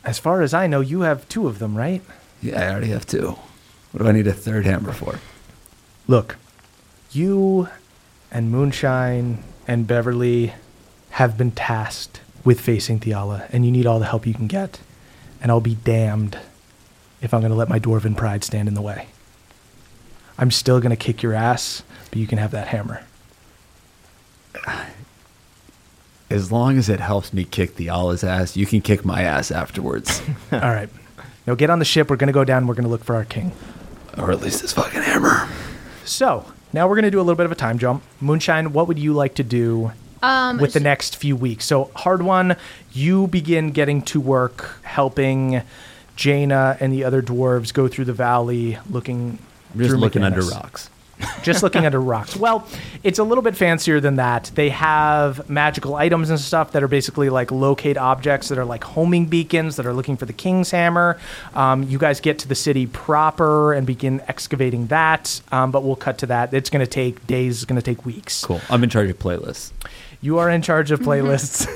As far as I know, you have two of them, right? Yeah, I already have two. What do I need a third hammer for? Look, you and Moonshine and Beverly have been tasked with facing Theala, and you need all the help you can get. And I'll be damned if I'm going to let my dwarven pride stand in the way. I'm still going to kick your ass, but you can have that hammer. As long as it helps me kick Theala's ass, you can kick my ass afterwards. all right. Now get on the ship. We're going to go down. We're going to look for our king. or at least this fucking hammer. So now we're going to do a little bit of a time jump. Moonshine, what would you like to do Um, with the next few weeks? So, Hardwon, you begin getting to work helping Jaina and the other dwarves go through the valley looking. I'm just through looking under rocks. Just looking under rocks. Well, it's a little bit fancier than that. They have magical items and stuff that are basically like locate objects that are like homing beacons that are looking for the king's hammer. Um, you guys get to the city proper and begin excavating that, um, but we'll cut to that. It's going to take days. It's going to take weeks. Cool. I'm in charge of playlists. You are in charge of playlists.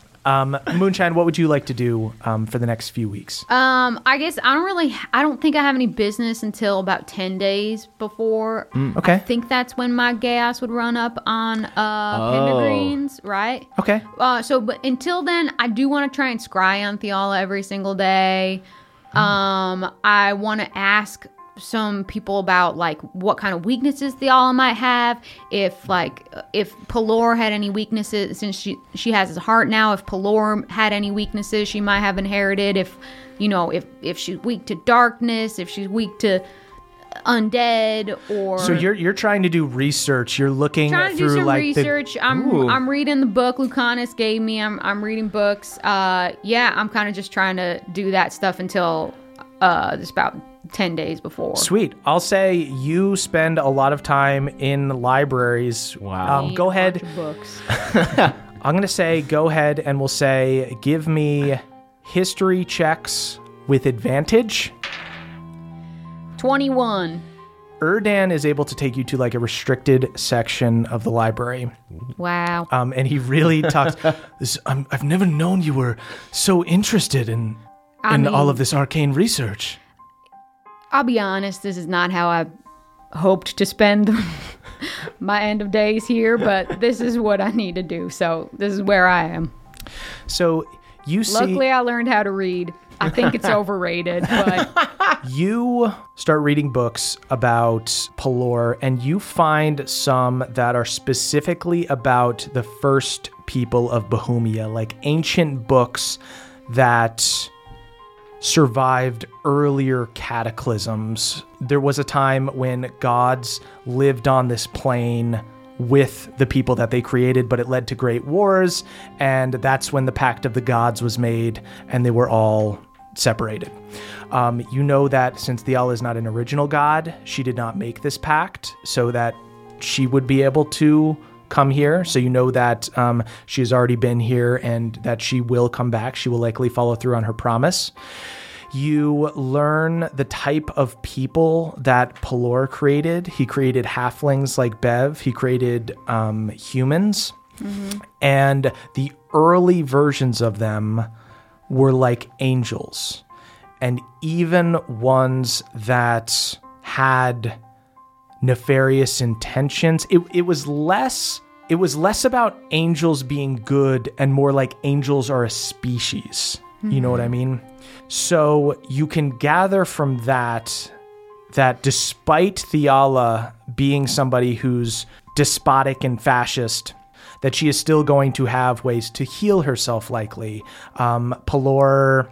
um, Moonshine, what would you like to do um, for the next few weeks? Um, I guess I don't really. I don't think I have any business until about ten days before. okay. I think that's when my gas would run up on uh Pendergreens, right? Okay. Uh, so, but until then, I do want to try and scry on Theala every single day. Um, I want to ask some people about like what kind of weaknesses Theala might have. If like if Pelor had any weaknesses, since she she has his heart now. If Pelor had any weaknesses, she might have inherited. If you know, if if she's weak to darkness, if she's weak to undead, or So you're you're trying to do research. You're looking trying to through do some like the- research. I'm Ooh. I'm reading the book Lucanus gave me. I'm I'm reading books. Uh, yeah, I'm kind of just trying to do that stuff until uh, just about ten days before. Sweet. I'll say you spend a lot of time in libraries. Wow. Um, go ahead. Books. I'm going to say go ahead and we'll say give me history checks with advantage. Twenty one. Erdan is able to take you to like a restricted section of the library. Wow. Um, and he really talks. this, I'm, I've never known you were so interested in I in all of this arcane research. I'll be honest. This is not how I hoped to spend my end of days here, but this is what I need to do. So this is where I am. So you see. Luckily, I learned how to read. I think it's overrated, but you start reading books about Pelor and you find some that are specifically about the first people of Bohemia, like ancient books that survived earlier cataclysms. There was a time when gods lived on this plane with the people that they created, but it led to great wars, and that's when the Pact of the Gods was made, and they were all separated. Um, you know that since Theala is not an original god, she did not make this pact so that she would be able to come here. So you know that um, she has already been here and that she will come back. She will likely follow through on her promise. You learn the type of people that Pelor created. He created halflings like Bev. He created um, humans. And the early versions of them were like angels. And even ones that had nefarious intentions. It, it was less it was less about angels being good and more like angels are a species. You know what I mean? So you can gather from that that despite Theala being somebody who's despotic and fascist, that she is still going to have ways to heal herself likely. Um, Pelor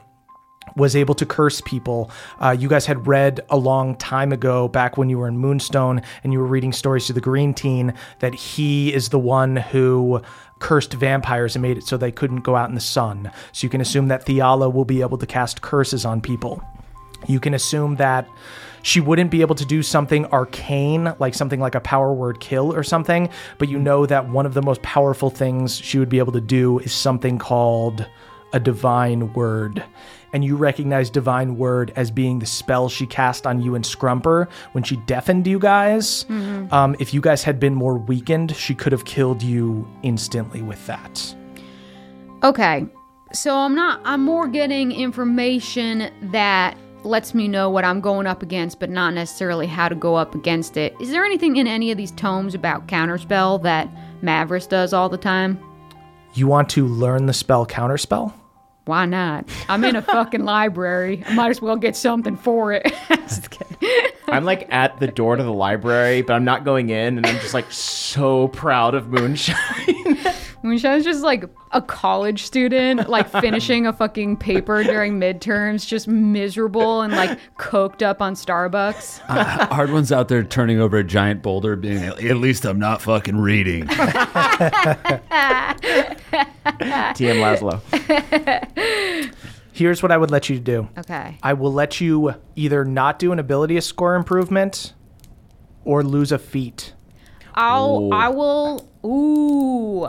was able to curse people. Uh, you guys had read a long time ago, back when you were in Moonstone and you were reading stories to the Green Teen, that he is the one who cursed vampires and made it so they couldn't go out in the sun. So you can assume that Theala will be able to cast curses on people. You can assume that she wouldn't be able to do something arcane, like something like a power word kill or something, but you know that one of the most powerful things she would be able to do is something called a divine word. And you recognize divine word as being the spell she cast on you and Scrumper when she deafened you guys. Um, if you guys had been more weakened, she could have killed you instantly with that. Okay. So I'm not I'm more getting information that lets me know what I'm going up against, but not necessarily how to go up against it. Is there anything in any of these tomes about counterspell that Mavris does all the time? You want to learn the spell counterspell? Why not? I'm in a fucking library. I might as well get something for it. I'm like at the door to the library, but I'm not going in, and I'm just like so proud of Moonshine. Moonshine's just like a college student, like finishing a fucking paper during midterms, just miserable and like coked up on Starbucks. Uh, hard one's out there turning over a giant boulder, being at least I'm not fucking reading. TM Laszlo. Here's what I would let you do. Okay. I will let you either not do an ability score improvement or lose a feat. I'll I will ooh.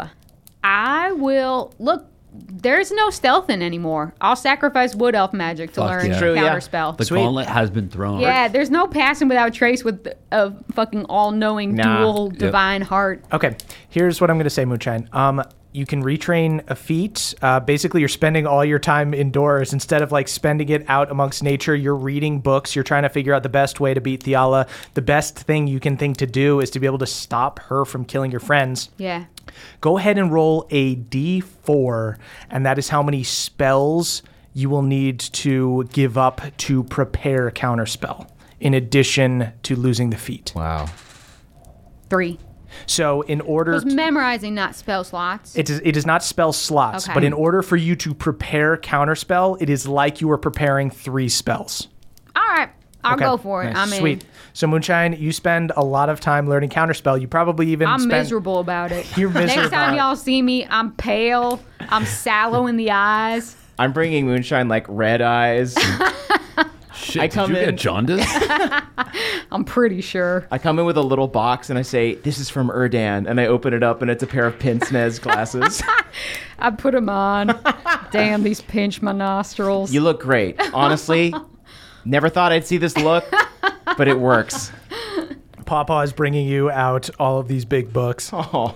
I will look there's no stealthing anymore. I'll sacrifice wood elf magic to Fuck learn yeah. True, yeah. counterspell. The gauntlet has been thrown. Yeah, there's no passing without trace with a fucking all-knowing Nah. dual divine heart. Okay, here's what I'm going to say, Moonshine. Um, you can retrain a feat. Uh, basically, you're spending all your time indoors instead of like spending it out amongst nature. You're reading books. You're trying to figure out the best way to beat Theala. The best thing you can think to do is to be able to stop her from killing your friends. Yeah. Go ahead and roll a d4, and that is how many spells you will need to give up to prepare a counterspell, in addition to losing the feat. Wow. Three. So, in order It was memorizing, not spell slots. It is, it is not spell slots, Okay. but in order for you to prepare counterspell, it is like you are preparing three spells. All right. I'll Okay. go for it. I'm Sweet. in. So Moonshine, you spend a lot of time learning counterspell. You probably even I'm spend miserable about it. You're miserable. Next time y'all see me, I'm pale. I'm sallow in the eyes. I'm bringing Moonshine like red eyes. Shit, I did come you get in- jaundice? I'm pretty sure. I come in with a little box and I say, "This is from Erdan," and I open it up and it's a pair of pince nez glasses. I put them on. Damn, these pinch my nostrils. you look great, honestly. Never thought I'd see this look, but it works. Papa is bringing you out all of these big books. Oh,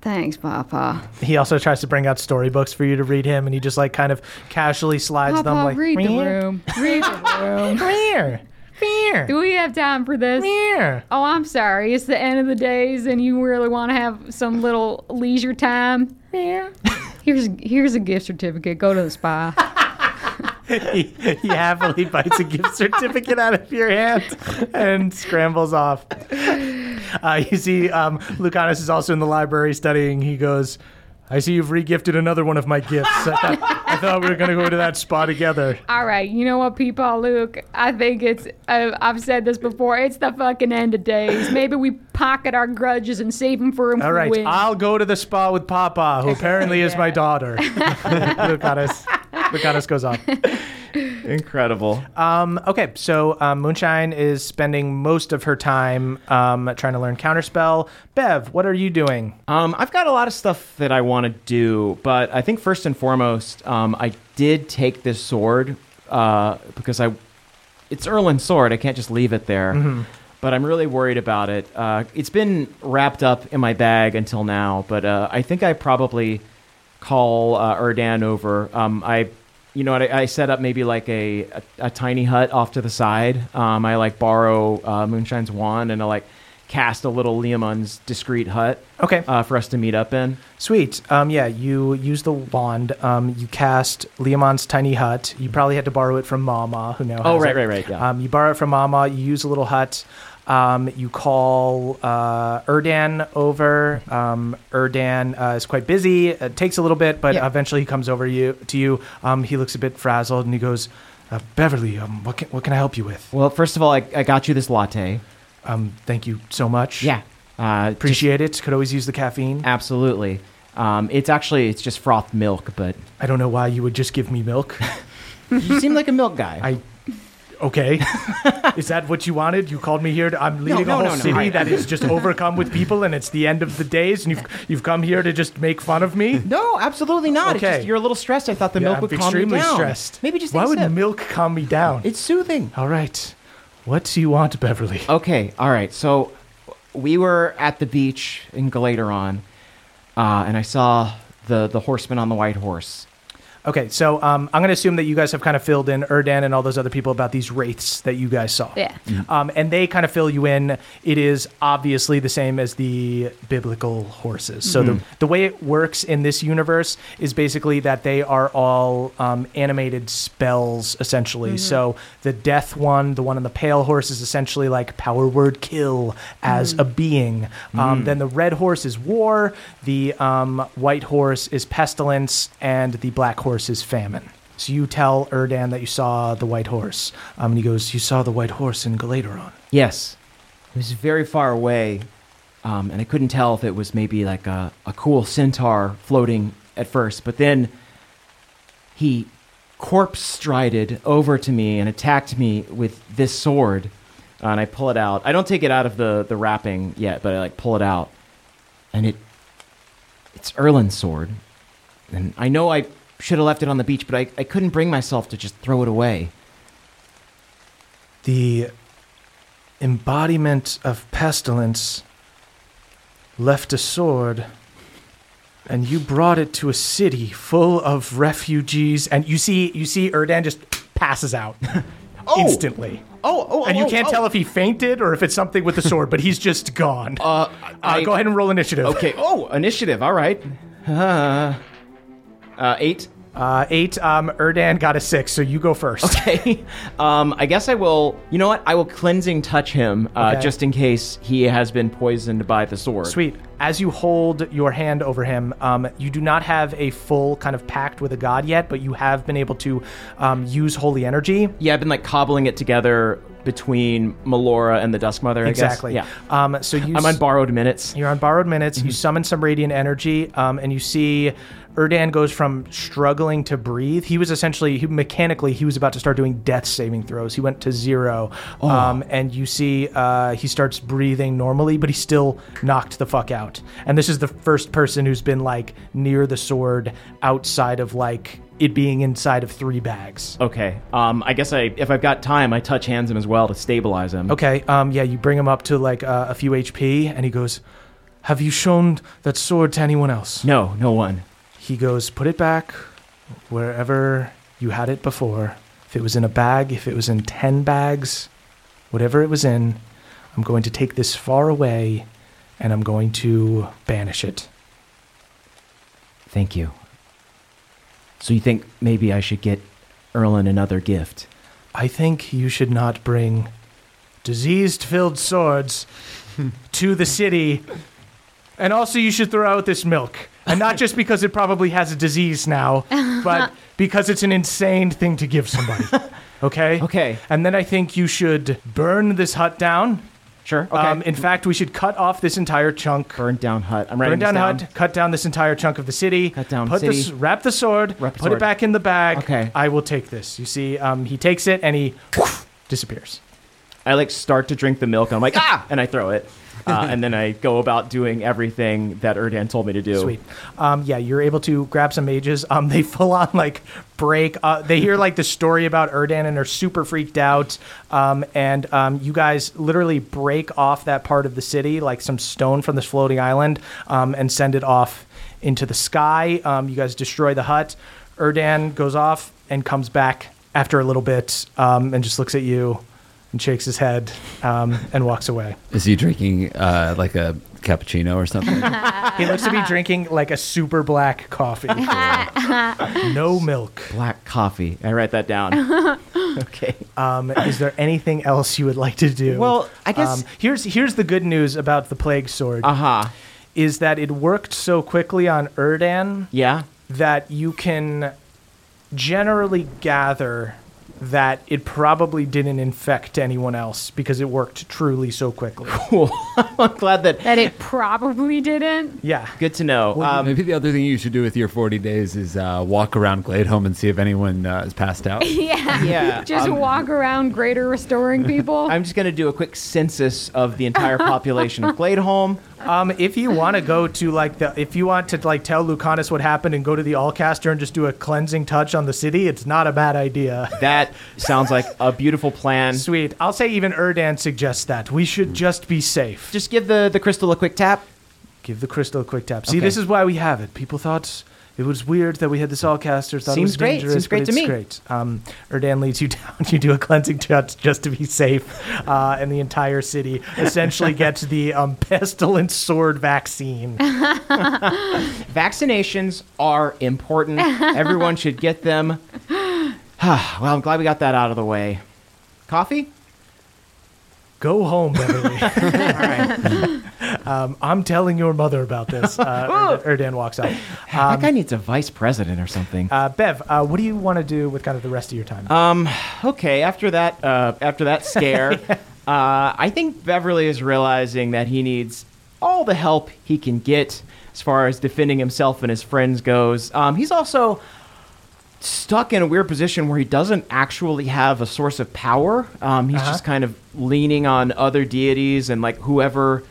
Thanks, Papa. He also tries to bring out storybooks for you to read him, and he just like kind of casually slides them Papa, like read the "Meow, room. Read the room. meow, meow, Do we have time for this? meow." Oh, I'm sorry. It's the end of the days, and you really want to have some little leisure time. Here's here's a gift certificate. Go to the spa. he, he happily bites a gift certificate out of your hand and scrambles off. Uh, you see, um, Lucanus is also in the library studying. He goes, I see you've regifted another one of my gifts. I thought, I thought we were going to go to that spa together. All right, you know what, people, Luke? I think it's. I, I've said this before. It's the fucking end of days. Maybe we pocket our grudges and save them for him All right, win. I'll go to the spa with Papa, who apparently is my daughter. Lucanus, Lucanus goes on. incredible. Um, okay, so um, Moonshine is spending most of her time um, trying to learn Counterspell. Bev, what are you doing? Um, I've got a lot of stuff that I want to do, but I think first and foremost, um, I did take this sword uh, because I, it's Erlin's sword. I can't just leave it there. But I'm really worried about it. Uh, it's been wrapped up in my bag until now, but uh, I think I probably call uh, Erdan over. Um, I, you know, what, I, I set up maybe like a, a, a tiny hut off to the side. Um, I like borrow uh, Moonshine's wand and I like cast a little Leomund's discreet hut Okay. uh, for us to meet up in. Sweet. Um, yeah, you use the wand. Um, you cast Leomund's tiny hut. You probably had to borrow it from Mama, who now. Oh, right, it. right, right, yeah. Um, you borrow it from Mama. You use a little hut. Um, you call uh, Erdan over. Um, Erdan uh, is quite busy. It takes a little bit, but Yeah. eventually he comes over you to you. Um, he looks a bit frazzled and he goes, uh, "Beverly, um, what can what can I help you with?" Well, first of all, I, I got you this latte. Um, thank you so much. Yeah. Uh, appreciate it. Could always use the caffeine. Absolutely. Um, it's actually it's just frothed milk, but I don't know why you would just give me milk. you seem like a milk guy. I okay. is that what you wanted? You called me here. To, I'm leading no, a whole no. city I- that is just overcome with people, and it's the end of the days, and you've you've come here to just make fun of me. no, absolutely not. It's Okay. just, you're a little stressed. I thought the Yeah, milk I'm would calm you extremely down. stressed. Maybe just why would sip. milk calm me down? It's soothing. All right. What do you want, Beverly? Okay, all right. So we were at the beach in Galateron, uh, and I saw the the horseman on the white horse. Okay, so um, I'm going to assume that you guys have kind of filled in Erdan and all those other people about these wraiths that you guys saw. Yeah. Um, and they kind of fill you in. It is obviously the same as the biblical horses. So the, the way it works in this universe is basically that they are all um, animated spells, essentially. So the death one, the one on the pale horse, is essentially like power word kill as a being. Um, Then the red horse is war, the um, white horse is pestilence, and the black horse is famine. So you tell Erdan that you saw the white horse. Um, and he goes, You saw the white horse in Galateron. Yes, it was very far away, um, and I couldn't tell if it was maybe like a, a cool centaur floating at first, but then he corpse strided over to me and attacked me with this sword. Uh, and I pull it out. I don't take it out of the, the wrapping yet, but I like pull it out, and it it's Erlin's sword. And I know I should have left it on the beach, but I, I couldn't bring myself to just throw it away. The embodiment of pestilence left a sword, and you brought it to a city full of refugees. And you see, you see, Erdan just passes out instantly. Oh, oh, And you oh, can't oh. tell if he fainted or if it's something with the sword, but he's just gone. Uh, I- go ahead and roll initiative. Okay. Oh, initiative. All right. Uh, uh, eight. Uh, eight. Um, Erdan got a six, so you go first. Okay. Um, I guess I will. You know what? I will cleansing touch him uh, Okay. just in case he has been poisoned by the sword. Sweet. As you hold your hand over him, um, you do not have a full kind of pact with a god yet, but you have been able to um, use holy energy. Yeah, I've been like cobbling it together between Melora and the Dusk Mother. I Exactly. Guess. Yeah. Um, so you I'm on borrowed minutes. You're on borrowed minutes. You summon some radiant energy, um, and you see Erdan goes from struggling to breathe. He was essentially, he, mechanically, he was about to start doing death saving throws. He went to zero, um, and you see uh, he starts breathing normally, but he's still knocked the fuck out. And this is the first person who's been like near the sword outside of like it being inside of three bags. Okay. Um, I guess I, if I've got time, I touch hands him as well to stabilize him. Okay. Um. Yeah. You bring him up to like uh, a few HP, and he goes, "Have you shown that sword to anyone else?" No, no one. He goes, "Put it back wherever you had it before. If it was in a bag, if it was in ten bags, whatever it was in, I'm going to take this far away, and I'm going to banish it." Thank you. So you think maybe I should get Erlin another gift? I think you should not bring diseased-filled swords to the city. And also, you should throw out this milk. And not just because it probably has a disease now, but because it's an insane thing to give somebody. Okay? Okay. And then I think you should burn this hut down. Sure. Okay. Um, in fact, we should cut off this entire chunk. Burned down hut. I'm writing Burn down, this hut, cut down this entire chunk of the city. Cut down put city. This, wrap the sword. Wrap the put sword. it back in the bag. Okay. I will take this. You see, um, he takes it and he disappears. I like start to drink the milk and I'm like ah, and I throw it, uh, and then I go about doing everything that Erdan told me to do. Sweet. Um, yeah, you're able to grab some mages. Um, they full on like break. Uh, they hear like the story about Erdan and are super freaked out. Um, and um, you guys literally break off that part of the city, like some stone from this floating island, um, and send it off into the sky. Um, you guys destroy the hut. Erdan goes off and comes back after a little bit and just looks at you and shakes his head um, and walks away. Is he drinking uh, like a cappuccino or something? He looks to be drinking like a super black coffee. no milk. Black coffee. I write that down. Okay. Um, is there anything else you would like to do? Well, I guess- um, here's here's the good news about the plague sword. Uh huh. Is that it worked so quickly on Erdan Yeah. that you can generally gather that it probably didn't infect anyone else because it worked truly so quickly. Cool. I'm glad that. That it probably didn't. Yeah. Good to know. Um, Maybe the other thing you should do with your 40 days is uh, walk around Gladeholm and see if anyone uh, is passed out. Yeah. Yeah, Just um, walk around greater restoring people. I'm just going to do a quick census of the entire population of Gladeholm. Um, if you want to go to like the, if you want to like tell Lucanus what happened and go to the Allcaster and just do a cleansing touch on the city, it's not a bad idea. That sounds like a beautiful plan. Sweet. I'll say even Erdan suggests that we should just be safe. Just give the, the crystal a quick tap. Give the crystal a quick tap. See, Okay. this is why we have it. People thought it was weird that we had this Allcaster. Thought it Seems was great. dangerous, Seems great but to it's me. great. Um, Erdan leads you down. You do a cleansing touch just to be safe, uh, and the entire city essentially gets the um, pestilence sword vaccine. Vaccinations are important. Everyone should get them. well, I'm glad we got that out of the way. Coffee? Go home, Beverly. All right. Um, I'm telling your mother about this. Uh, Erdan, Erdan walks out. that guy needs a vice president or something. Uh, Bev, uh, what do you want to do with kind of the rest of your time? Um. Okay. After that, uh, after that scare, uh, I think Beverly is realizing that he needs all the help he can get as far as defending himself and his friends goes. Um, he's also stuck in a weird position where he doesn't actually have a source of power. Um, he's just kind of leaning on other deities and like whoever,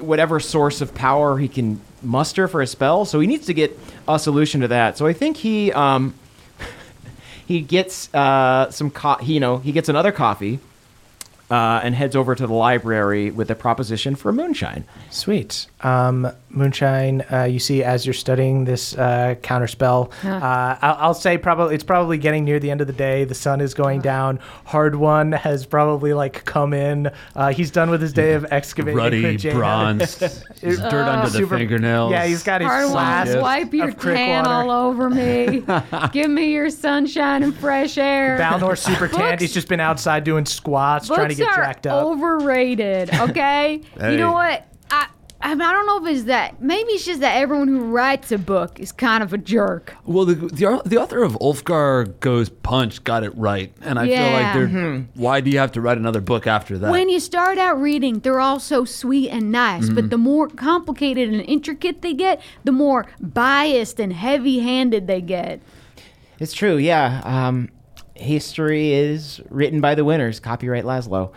whatever source of power he can muster for a spell. So he needs to get a solution to that. So I think he um, he gets uh, some co- he, you know he gets another coffee uh, and heads over to the library with a proposition for moonshine. Sweet. Um, Moonshine, uh, you see as you're studying this uh, counterspell, uh, I'll, I'll say probably it's probably getting near the end of the day. The sun is going down. Hardwon has probably like come in. Uh, he's done with his day of excavating. Ruddy, Krijana. bronzed, dirt under the Super- fingernails. Yeah, he's got his Hardwon, wipe your tan water. all over me. Give me your sunshine and fresh air. Balnor super tanned. Books- He's just been outside doing squats, trying to get are jacked up. overrated. Okay, Hey. you know what? I, I mean, I don't know if it's that. Maybe it's just that everyone who writes a book is kind of a jerk. Well, the, the the author of Ulfgar Goes Punch got it right, and I feel like they're. Why do you have to write another book after that? When you start out reading, they're all so sweet and nice, Mm-hmm. but the more complicated and intricate they get, the more biased and heavy-handed they get. It's true, yeah. Um, history is written by the winners. Copyright Laszlo.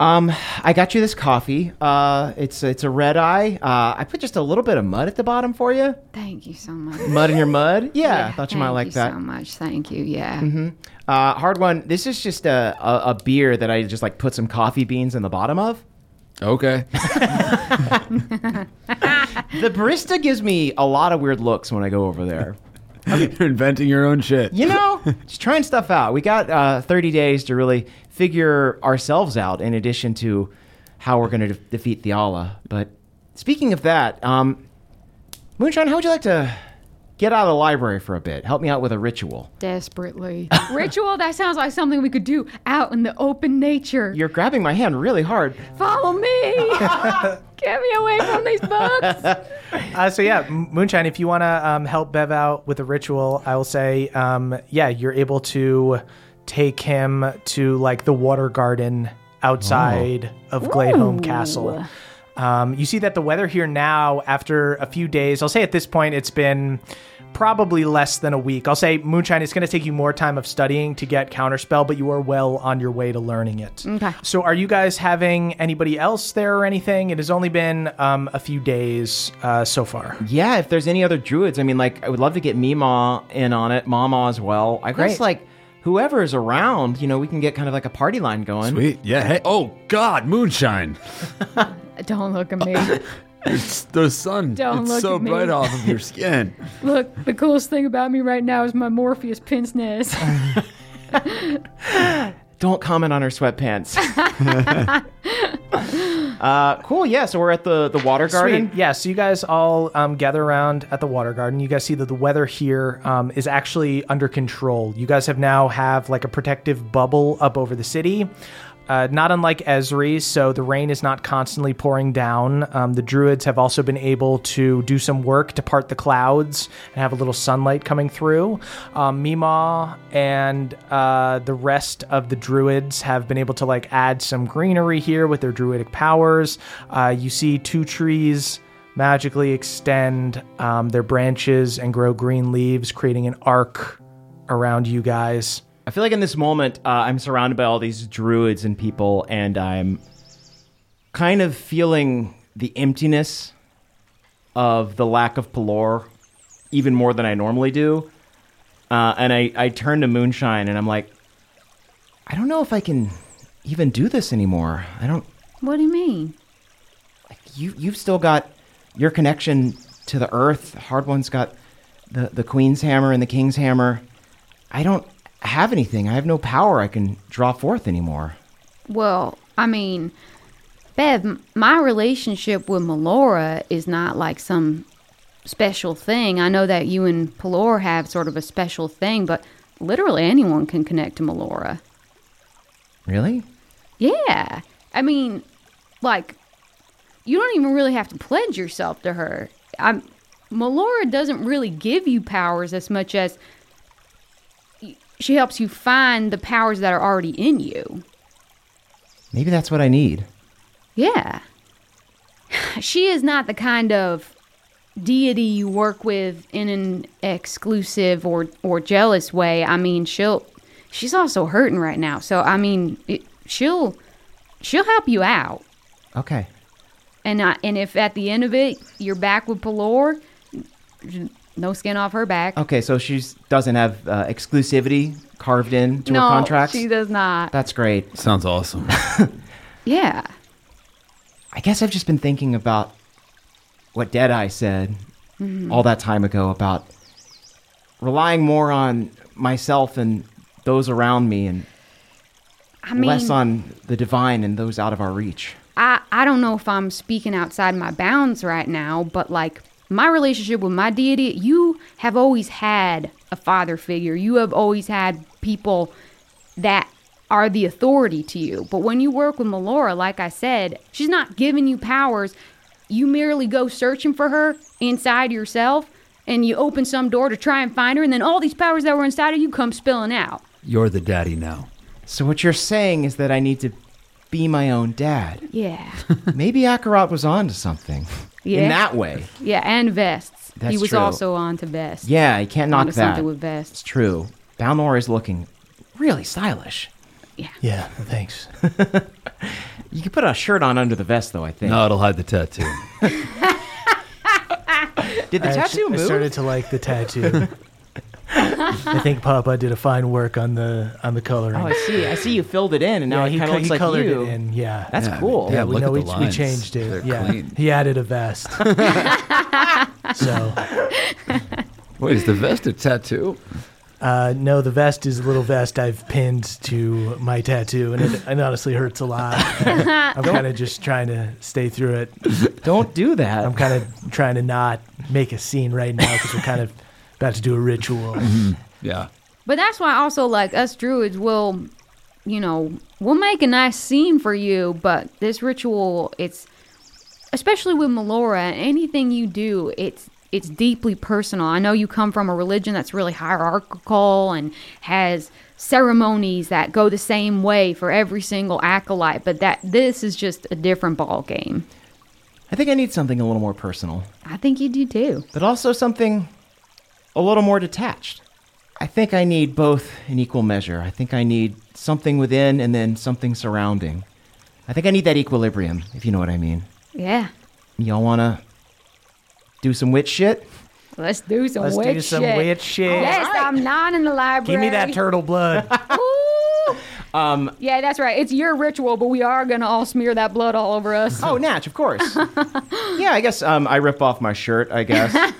Um, I got you this coffee. Uh, it's it's a red eye. Uh, I put just a little bit of mud at the bottom for you. Thank you so much. Mud in your mud. Yeah, I thought you might thank like you that. so much. Thank you. Yeah. Uh, Hardwon. This is just a, a a beer that I just like put some coffee beans in the bottom of. okay. The barista gives me a lot of weird looks when I go over there. You're inventing your own shit. You know, just trying stuff out. We got uh, 30 days to really figure ourselves out in addition to how we're going to de- defeat Theala. But speaking of that, um, Moonshine, how would you like to get out of the library for a bit? Help me out with a ritual. Desperately. Ritual? That sounds like something we could do out in the open nature. You're grabbing my hand really hard. Follow me. Get me away from these books. Uh, so yeah, Moonshine. If you want to um, help Bev out with a ritual, I will say, um, yeah, you're able to take him to like the water garden outside of Gladeholm Castle. Um, you see that the weather here now, after a few days, I'll say at this point, it's been probably less than a week. I'll say Moonshine, it's going to take you more time of studying to get Counterspell, but you are well on your way to learning it. Okay. So, are you guys having anybody else there or anything? It has only been um, a few days uh, so far. Yeah, if there's any other druids, I mean, like, I would love to get Mima in on it, Mama as well. I Great. guess, like, whoever is around, you know, we can get kind of like a party line going. Sweet. Yeah. Hey. Oh God, moonshine. Don't look at me. It's the sun. Don't it's look so at me. bright off of your skin. Look, the coolest thing about me right now is my Morpheus pince nez. Don't comment on her sweatpants. uh, cool. Yeah. So we're at the the water garden. Sweet. Yeah, so you guys all um, gather around at the water garden. You guys see that the weather here um, is actually under control. You guys have now have like a protective bubble up over the city. Uh, not unlike Esri, so the rain is not constantly pouring down. Um, the druids have also been able to do some work to part the clouds and have a little sunlight coming through. Um, Mima and uh, the rest of the druids have been able to like add some greenery here with their druidic powers. Uh, you see two trees magically extend um, their branches and grow green leaves, creating an arc around you guys. I feel like in this moment, uh, I'm surrounded by all these druids and people, and I'm kind of feeling the emptiness of the lack of Pelor even more than I normally do. Uh, and I, I turn to Moonshine and I'm like, I don't know if I can even do this anymore. I don't. What do you mean? You you've still got your connection to the earth. Hardwon's got the the queen's hammer and the king's hammer. I don't have anything. I have no power I can draw forth anymore. Well, I mean, Bev, my relationship with Melora is not like some special thing. I know that you and Pelor have sort of a special thing, but literally anyone can connect to Melora. Really? Yeah. I mean, like, you don't even really have to pledge yourself to her. I'm, Melora doesn't really give you powers as much as she helps you find the powers that are already in you. Maybe that's what I need. Yeah. She is not the kind of deity you work with in an exclusive or or jealous way. I mean, she'll she's also hurting right now. So I mean, it, she'll she'll help you out. Okay. And I, and if at the end of it you're back with Pelor, no skin off her back. Okay, so she doesn't have uh, exclusivity carved in to no, her contracts. she does not. That's great. Sounds awesome. yeah. I guess I've just been thinking about what Deadeye said Mhm. all that time ago about relying more on myself and those around me and I mean, less on the divine and those out of our reach. I, I don't know if I'm speaking outside my bounds right now, but like my relationship with my deity, you have always had a father figure. You have always had people that are the authority to you. But when you work with Melora, like I said, she's not giving you powers. You merely go searching for her inside yourself and you open some door to try and find her, and then all these powers that were inside of you come spilling out. You're the daddy now. So what you're saying is that I need to be my own dad. Yeah. Maybe Akarat was on to something. Yeah. In that way. Yeah, and vests. That's he was true. also on to vests. Yeah, you can't knock Onto that. something with vests. It's true. Balnor is looking really stylish. Yeah, Yeah. thanks. You could put a shirt on under the vest, though, I think. No, it'll hide the tattoo. Did the I tattoo actu- move? I started to like the tattoo. I think Papa did a fine work on the on the coloring. Oh, I see. I see you filled it in, and now yeah, he, kind co- of looks he like colored you. it in. Yeah, That's Yeah, cool. Yeah, Yeah, we know at we, the we lines. changed it. They're yeah, clean. he added a vest. so Wait, is the vest a tattoo? uh, no, the vest is a little vest I've pinned to my tattoo, and it, it honestly hurts a lot. I'm kind of just trying to stay through it. Don't do that. I'm kind of trying to not make a scene right now because we're kind of about to do a ritual. Mm-hmm. Yeah. But that's why also like us druids will, you know, we'll make a nice scene for you, but this ritual it's especially with Melora, anything you do, it's it's deeply personal. I know you come from a religion that's really hierarchical and has ceremonies that go the same way for every single acolyte, but that this is just a different ball game. I think I need something a little more personal, I think you do too. but also something a little more detached. I think I need both in equal measure. I think I need something within and then something surrounding. I think I need that equilibrium, if you know what I mean. Yeah. Y'all wanna do some witch shit? Let's do some witch shit. Let's witch do some shit. witch shit. Yes, I'm not in the library. Give me that turtle blood. Ooh. Um, Yeah, that's right. It's your ritual, but we are gonna all smear that blood all over us. oh, Natch, of course. yeah, I guess um, I rip off my shirt, I guess.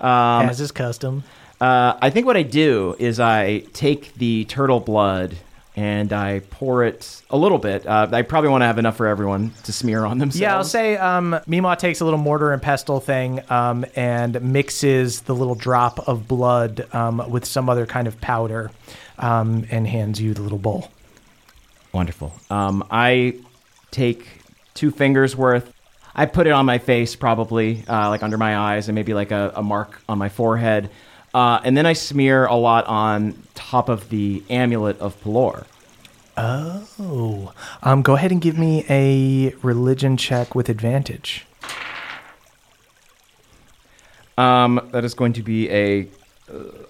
Um, As is custom. Uh, I think what I do is I take the turtle blood and I pour it a little bit. Uh, I probably want to have enough for everyone to smear on themselves. Yeah, I'll say um, Mima takes a little mortar and pestle thing um, and mixes the little drop of blood um, with some other kind of powder um, and hands you the little bowl. Wonderful. Um, I take two fingers worth. I put it on my face, probably uh, like under my eyes, and maybe like a, a mark on my forehead. Uh, and then I smear a lot on top of the amulet of Pelor. Oh. Um, go ahead and give me a religion check with advantage. Um, that is going to be a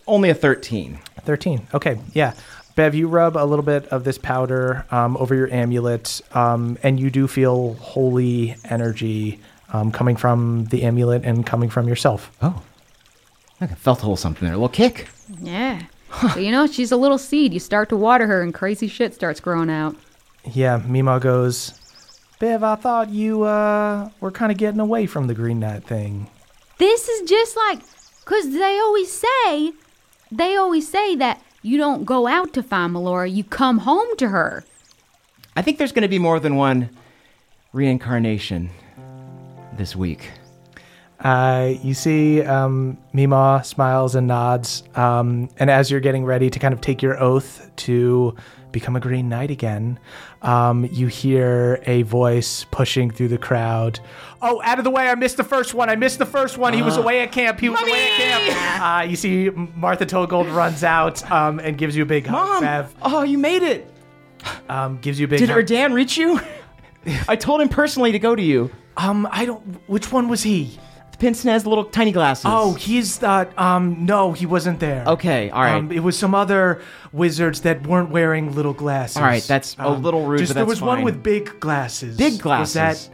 only a thirteen. 13. Okay, yeah. Bev, you rub a little bit of this powder um, over your amulet, um, and you do feel holy energy um, coming from the amulet and coming from yourself. Oh, I felt a little something there, a little kick. Yeah. so you know, she's a little seed. You start to water her, and crazy shit starts growing out. Yeah, Mima goes, Bev, I thought you uh, were kind of getting away from the Green Knight thing. This is just like, because they always say, they always say that you don't go out to find Melora, you come home to her. I think there's going to be more than one reincarnation this week. Uh, you see um, Mima smiles and nods. Um, and as you're getting ready to kind of take your oath to become a Green Knight again, um, you hear a voice pushing through the crowd. Oh, out of the way! I missed the first one. I missed the first one. He was away at camp. He was away at camp. Uh, you see Martha Toegold runs out um, and gives you a big hug. Mom! Bev Oh, you made it! um, gives you a big Did hug. Erdan reach you? I told him personally to go to you. um, I don't. Which one was he? Pinson has little tiny glasses. Oh, he's the. Um, no, he wasn't there. Okay, all right. Um, it was some other wizards that weren't wearing little glasses. Um, All right, that's a little rude, Just but there that's was one fine. with big glasses. Big Was glasses. that?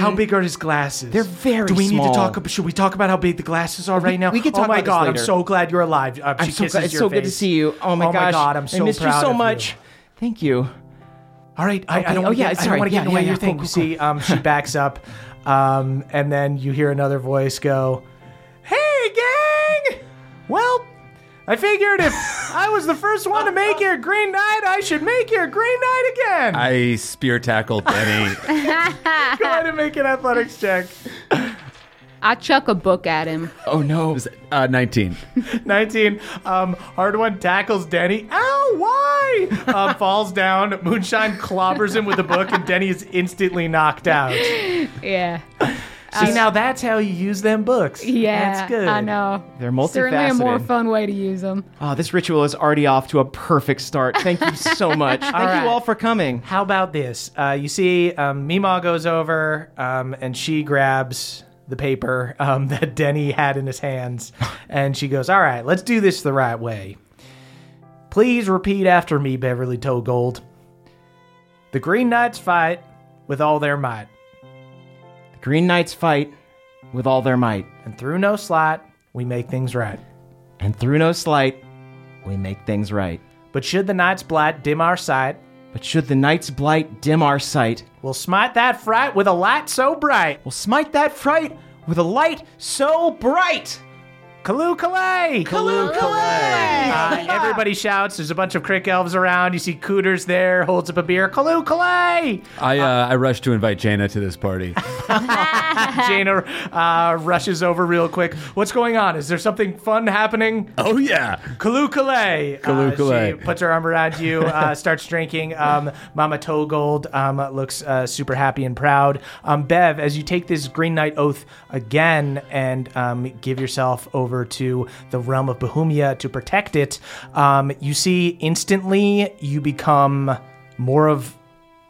How big are his glasses? They're very Do we need small. to talk? Should we talk about how big the glasses are right now? we can talk Oh my about this god! I'm so glad you're alive. Uh, I'm so kisses glad. It's your so good to face. see you. Oh my oh gosh. my god! I'm so I missed proud you so of much. Thank you. All right, I, I Okay, don't. oh, wanna yeah, get, I sorry. don't want to Yeah, get in the way yeah, of your yeah, thing. cool, You see, um, she backs up, um, and then you hear another voice go, "Hey, gang! Well, I figured if I was the first one to make you a Green Knight, I should make you a Green Knight again." I spear tackled Benny. Go ahead and make an athletics check. I chuck a book at him. Oh no. uh, 19. 19. Um, Hardwon tackles Denny. Ow, why? Um, falls down. Moonshine clobbers him with a book, and Denny is instantly knocked out. Yeah. See, now that's how you use them books. Yeah. That's good. I know. They're multifaceted. Certainly a more fun way to use them. Oh, this ritual is already off to a perfect start. Thank you so much. Thank right. you all for coming. How about this? Uh, you see, um, Mima goes over um, and she grabs the paper um, that Denny had in his hands, and she goes, "All right, let's do this the right way. Please repeat after me, Beverly Toegold. The Green Knights fight with all their might, The Green Knights fight with all their might, and through no slight, we make things right. and through no slight, we make things right. But should the Knight's blight dim our sight, But should the night's blight dim our sight, we'll smite that fright with a light so bright. we'll smite that fright with a light so bright. Kaloo Kalay! Kaloo Kalay! Uh, everybody shouts. There's a bunch of crick elves around. You see Cooters there, holds up a beer. Kalu Kalay! I uh, I rushed to invite Jaina to this party. Jaina uh, rushes over real quick. What's going on? Is there something fun happening? oh yeah. Kalu Kalay! Kaloo Uh, Kalay. She puts her arm around you, uh, starts drinking. Um, Mama Toegold um, looks uh, super happy and proud. Um, Bev, as you take this Green Knight oath again and um, give yourself over to the realm of Bohemia to protect it, um, you see instantly you become more of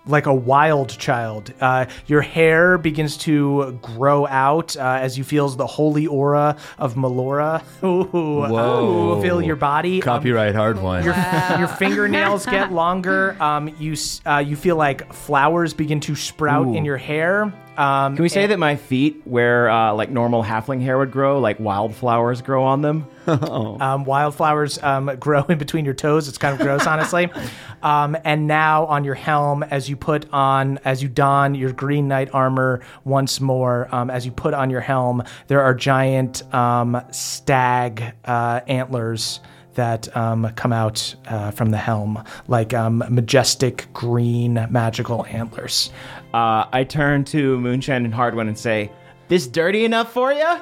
like a wild child. Uh, your hair begins to grow out uh, as you feel the holy aura of Melora. Ooh, Whoa. fill your body. Um, Copyright hard one. your, your fingernails get longer. Um, you uh, you feel like flowers begin to sprout in your hair. Um, Can we say that my feet, where uh, like normal halfling hair would grow, like wildflowers grow on them? um, wildflowers um, grow in between your toes. It's kind of gross, honestly. Um, and now on your helm, as you put on, as you don your Green Knight armor once more, um, as you put on your helm, there are giant um, stag uh, antlers that um, come out uh, from the helm, like um, majestic green magical antlers. Uh, I turn to Moonshine and Hardwon and say, "This dirty enough for you?"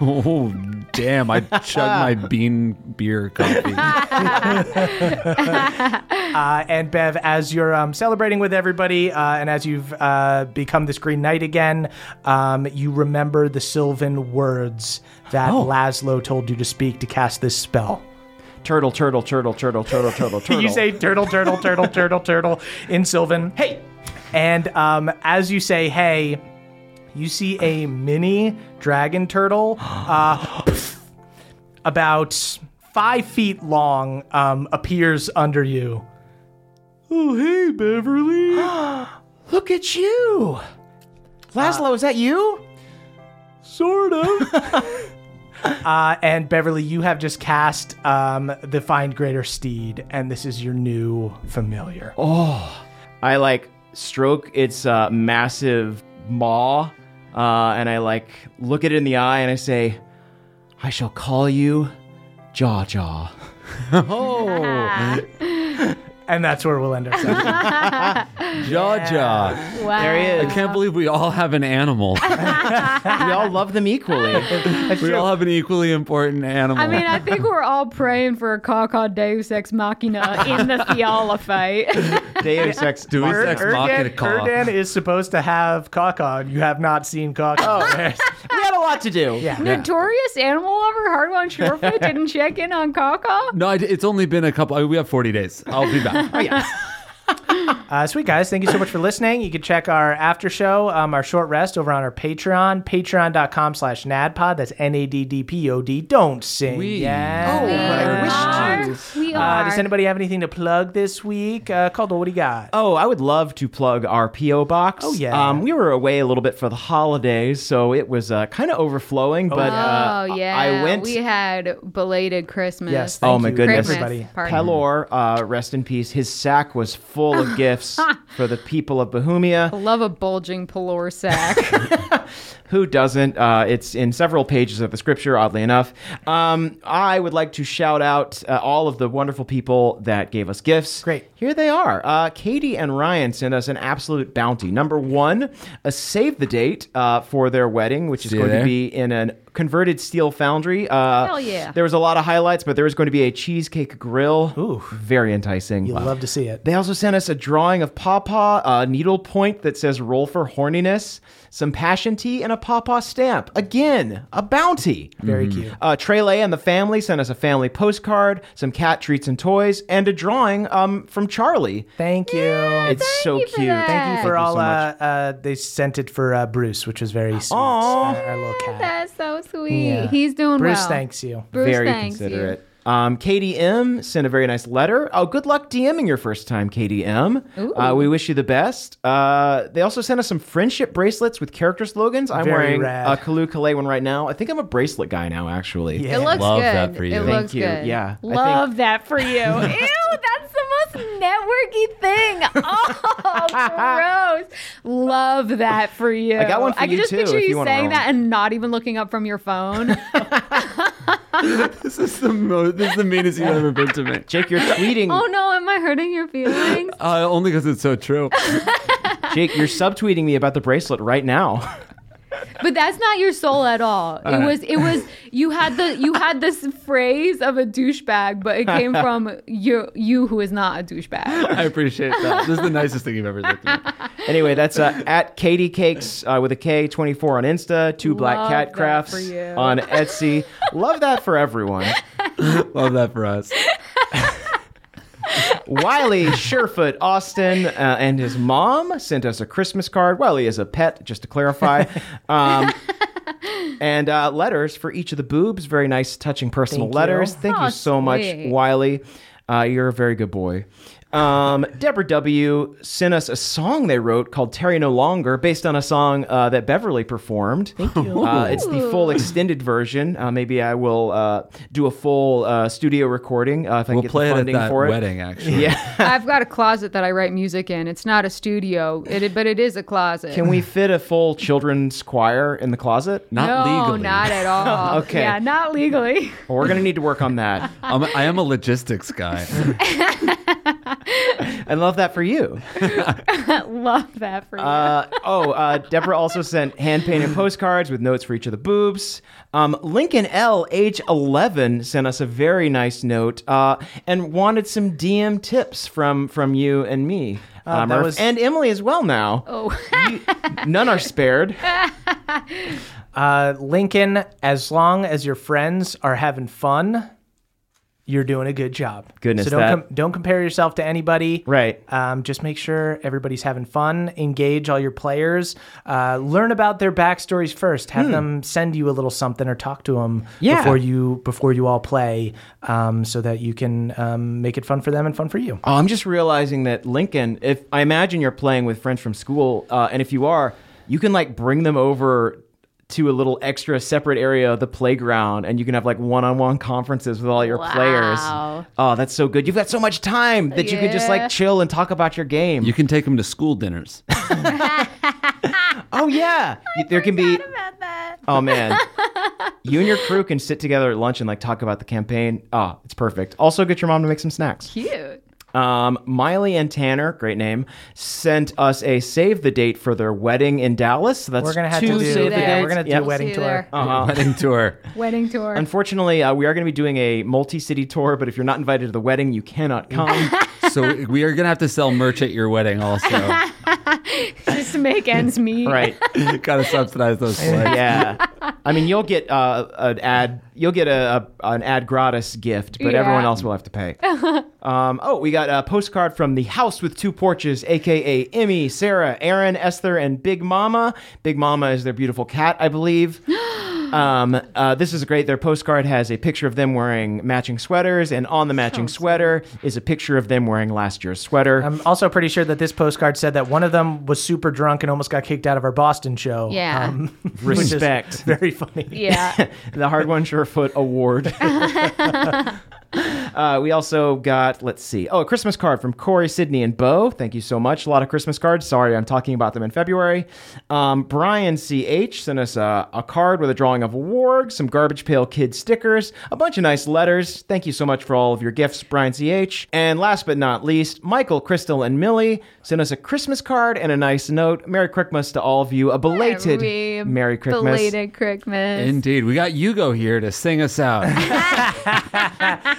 Oh, damn. I chug my bean beer coffee. Uh, and Bev, as you're um, celebrating with everybody, uh, and as you've uh, become this Green Knight again, um, you remember the Sylvan words that Laszlo told you to speak to cast this spell. Turtle, turtle, turtle, turtle, turtle, turtle, turtle. you say turtle, turtle, turtle, turtle, turtle in Sylvan. Hey! And um, as you say, hey, you see a mini dragon turtle uh, about five feet long um, appears under you. Oh, hey, Beverly. Look at you, Laszlo. is that you? sort of. Uh, and Beverly, you have just cast um, the Find Greater Steed, and this is your new familiar. Oh, I like stroke its uh, massive maw, uh, and I like look it in the eye, and I say, "I shall call you Jaw Jaw." And that's where we'll end our session. Jaw Jaw. Wow. There he is. I can't believe we all have an animal. we all love them equally. we all have an equally important animal. I mean, I think we're all praying for a Kaka Deus Ex Machina in the Theala fight. Deus Ex Deus Ur- Ex Machina Erdan, Caw. Is supposed to have Kaka, and you have not seen Kaka. Oh. we had a lot to do. yeah. Notorious animal lover Hardwon Surefoot didn't check in on Kaka. no, it's only been a couple. Uh, we have 40 days. I'll be back oh yeah. Uh, sweet guys, thank you so much for listening. You can check our after show, um, our short rest over on our Patreon, patreon.com slash nadpod. That's N-A-D-D-P-O-D. Don't sing We- yet. We But I wish are. to. We Uh, are. does anybody have anything to plug this week? Uh, Caldwell, what do you got? Oh, I would love to plug our PO box. Oh, yeah. Um, we were away a little bit for the holidays, so it was uh, kind of overflowing. But uh, oh yeah, I went. We had belated Christmas. Yes, thank oh my you, goodness, everybody. Party. Pelor, uh, rest in peace. His sack was full of gifts for the people of Bohemia. Love a bulging Pelor sack. Who doesn't? Uh, it's in several pages of the scripture, oddly enough. Um, I would like to shout out uh, all of the wonderful people that gave us gifts. Great. Here they are. Uh, Katie and Ryan sent us an absolute bounty. Number one, a save the date uh, for their wedding, which is See you going to be in an converted steel foundry. Uh, Hell yeah. There was a lot of highlights, but there was going to be a cheesecake grill. Ooh. Very enticing. You'll love to see it. They also sent us a drawing of Pawpaw, a needle point that says roll for horniness, some passion tea, and a Pawpaw stamp. Again, a bounty. Very cute. Uh, Trele and the family sent us a family postcard, some cat treats and toys, and a drawing um, from Charlie. Thank you. It's so you for cute. that. Thank you for Thank you all. so uh, uh, they sent it for uh, Bruce, which was very sweet. Aw. Uh, our little cat. That's so sweet. Yeah. He's doing well. Bruce, well. thanks you. Bruce, Very thanks you. considerate. Um, Katie M sent a very nice letter. Oh, good luck DMing your first time, Katie M. Uh, we wish you the best. Uh, they also sent us some friendship bracelets with character slogans. I'm Very wearing rad. a Kalu Kalei one right now. I think I'm a bracelet guy now, actually. Yeah. It looks Love good. that for you. It Thank looks you. good. Yeah, I Love that for you. Ew, that's the most networky thing. Oh, gross. Love that for you. I got one for I can just too, picture you you saying that and not even looking up from your phone. this is the mo- this is the meanest you've ever been to me. Jake, you're tweeting. oh no, am I hurting your feelings? Uh, only because it's so true. Jake, you're subtweeting me about the bracelet right now. But that's not your soul at all. It was it was you had the you had this phrase of a douchebag, but it came from you you who is not a douchebag. I appreciate that. This is the nicest thing you've ever said to me. anyway, that's uh, at Katie Cakes uh, with a K 24 on Insta, two black cat crafts on Etsy. Love that for everyone. Love that for us. Wiley Surefoot Austin uh, and his mom sent us a Christmas card. Wiley is a pet, just to clarify. Um, and uh, letters for each of the boobs. Very nice, touching personal Thank you. letters. Thank Oh, you so much. Wiley. Uh, you're a very good boy. Um, Deborah W. sent us a song they wrote called Terry No Longer, based on a song uh, that Beverly performed. Thank you. Uh, it's the full extended version. Uh, maybe I will uh, do a full uh, studio recording uh, if I we'll get play the funding it at that for it. wedding, actually. Yeah. I've got a closet that I write music in. It's not a studio, it, but it is a closet. Can we fit a full children's choir in the closet? Not no, legally. not at all. Okay. Yeah, not legally. Well, we're going to need to work on that. I'm, I am a logistics guy. I love that for you. Love that for you. Uh, oh, uh, Deborah also sent hand painted postcards with notes for each of the boobs. Um, Lincoln L, age 11, sent us a very nice note uh, and wanted some DM tips from from you and me. uh, that was- and Emily as well now. Oh. You- none are spared. Uh, Lincoln, as long as your friends are having fun, you're doing a good job. Goodness, so don't that- com- don't compare yourself to anybody. Right. Um, just make sure everybody's having fun. Engage all your players. Uh, learn about their backstories first. Have them send you a little something or talk to them Hmm. Yeah. before you before you all play, um, so that you can um, make it fun for them and fun for you. Oh, I'm just realizing that Lincoln, if I imagine you're playing with friends from school, uh, and if you are, you can like bring them over to a little extra separate area of the playground and you can have like one-on-one conferences with all your players. Oh, that's so good. You've got so much time that you can just like chill and talk about your game. You can take them to school dinners. oh yeah. You- there can be Oh man. you and your crew can sit together at lunch and like talk about the campaign. Oh, it's perfect. Also get your mom to make some snacks. Cute. Um, Miley and Tanner, great name, sent us a save the date for their wedding in Dallas. So that's We're gonna have to do. save the there. Yeah, we're gonna do Yep. a wedding See you tour. Uh-huh. Wedding tour. Wedding tour. Unfortunately, uh, we are going to be doing a multi-city tour, but if you're not invited to the wedding, you cannot come. So we are gonna have to sell merch at your wedding also. Just to make ends meet. right? Gotta subsidize those flights. Yeah. I mean, you'll get uh, an ad. You'll get a, a an ad gratis gift, but Yeah. everyone else will have to pay. um, oh, we got a postcard from the house with two porches, aka Emmy, Sarah, Aaron, Esther, and Big Mama. Big Mama is their beautiful cat, I believe. Um, uh, this is great. Their postcard has a picture of them wearing matching sweaters, and on the matching sweater is a picture of them wearing last year's sweater. I'm also pretty sure that this postcard said that one of them was super drunk and almost got kicked out of our Boston show. Yeah. which is Respect. very funny. Yeah. the Hardwon Surefoot Award. uh, we also got, let's see, oh, a Christmas card from Corey, Sydney, and Bo. Thank you so much. A lot of Christmas cards. Sorry, I'm talking about them in February. Um, Brian CH sent us a, a card with a drawing of a warg, some Garbage Pail Kid stickers, a bunch of nice letters. Thank you so much for all of your gifts, Brian CH. And last but not least, Michael, Crystal, and Millie sent us a Christmas card and a nice note. Merry Christmas to all of you. A belated We- Merry Christmas. Belated Christmas. Indeed. We got Hugo here to sing us out.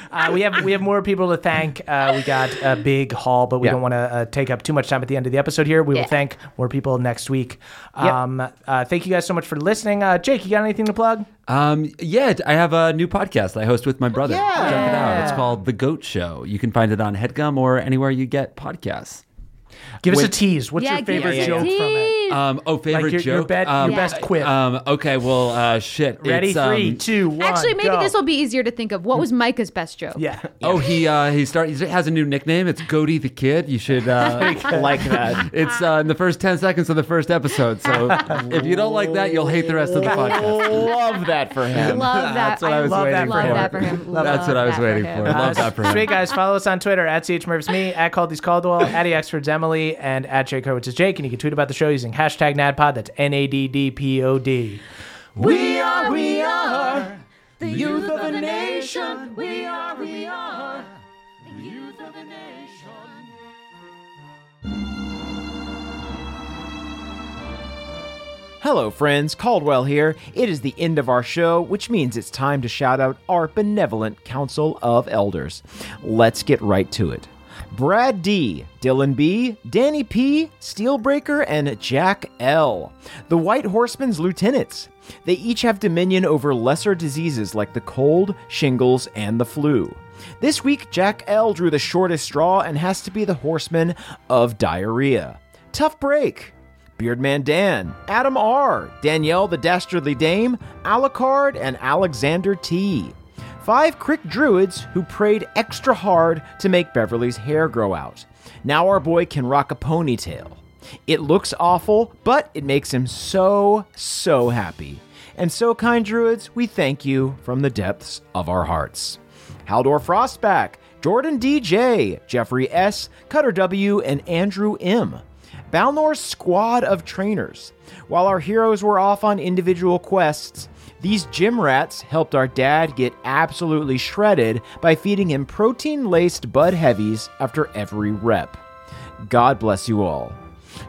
Uh, we have we have more people to thank. Uh, we got a big haul, but we Yeah. don't want to uh, take up too much time at the end of the episode here. We will thank more people next week. Um, uh, thank you guys so much for listening. Uh, Jake, you got anything to plug? Um, yeah, I have a new podcast I host with my brother. Yeah. Check it out. It's called The Goat Show. You can find it on HeadGum or anywhere you get podcasts. Give us a tease. What's yeah, your favorite give us a joke from it? tease. Um, oh, favorite your- your joke. bet- um, your best quip. Um, okay, well, uh, shit. Ready? It's, um, Three, two, one. Actually, maybe go. this will be easier to think of. What was Micah's best joke? Yeah. Oh, he uh, he start. He has a new nickname. It's Goaty the Kid. You should uh, like that. It's uh, in the first ten seconds of the first episode. So if you don't like that, you'll hate the rest of the podcast. Love that for him. Love that. That's what I was love waiting that love for that for him. Love That's what I was that waiting him. for. Love that for him. Sweet guys, follow us on Twitter at chmurphs me, at Caldy's Caldwell, at Exfords And at Jake Hurwitz is Jake. And you can tweet about the show using hashtag NADPOD. That's N A D D P O D. We are, we are the youth of the nation. We are, we are the youth of the nation. Hello, friends. Caldwell here. It is the end of our show, which means it's time to shout out our benevolent Council of Elders. Let's get right to it. Brad D, Dylan B, Danny P, Steelbreaker, and Jack L. The White Horseman's lieutenants. They each have dominion over lesser diseases like the cold, shingles, and the flu. This week, Jack L drew the shortest straw and has to be the horseman of diarrhea. Tough break. Beardman Dan, Adam R, Danielle the Dastardly Dame, Alucard, and Alexander T. Five Crick Druids who prayed extra hard to make Beverly's hair grow out. Now our boy can rock a ponytail. It looks awful, but it makes him so, so happy. And so, kind druids, we thank you from the depths of our hearts. Haldor Frostback, Jordan DJ, Jeffrey S., Cutter W., and Andrew M. Balnor's squad of trainers. While our heroes were off on individual quests, these gym rats helped our dad get absolutely shredded by feeding him protein laced Bud Heavies after every rep. God bless you all.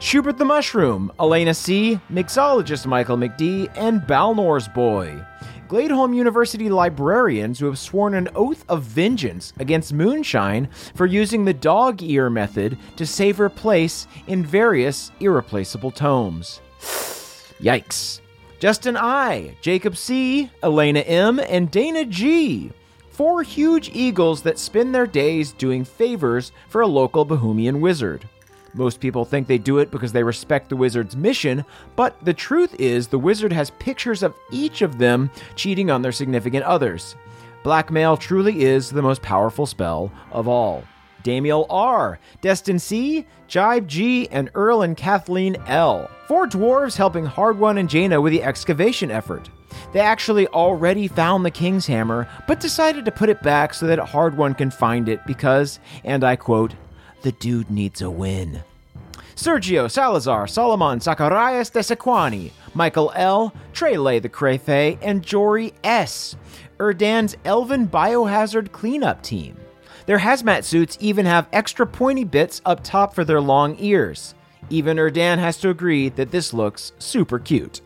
Schubert the Mushroom, Elena C., mixologist Michael McD., and Balnor's Boy. Gladeholm University librarians who have sworn an oath of vengeance against Moonshine for using the dog ear method to save her place in various irreplaceable tomes. Yikes. Justin I, Jacob C, Elena M, and Dana G. Four huge eagles that spend their days doing favors for a local Bohemian wizard. Most people think they do it because they respect the wizard's mission, but the truth is the wizard has pictures of each of them cheating on their significant others. Blackmail truly is the most powerful spell of all. Damiel R, Destin C, Jibe G, and Earl and Kathleen L. Four dwarves helping Hardwon and Jaina with the excavation effort. They actually already found the King's Hammer, but decided to put it back so that Hardwon can find it because, and I quote, the dude needs a win. Sergio Salazar, Solomon Zacharias de Sequani, Michael L., Trele the Crayfay, and Jory S., Erdan's Elven Biohazard Cleanup Team. Their hazmat suits even have extra pointy bits up top for their long ears. Even Erdan has to agree that this looks super cute.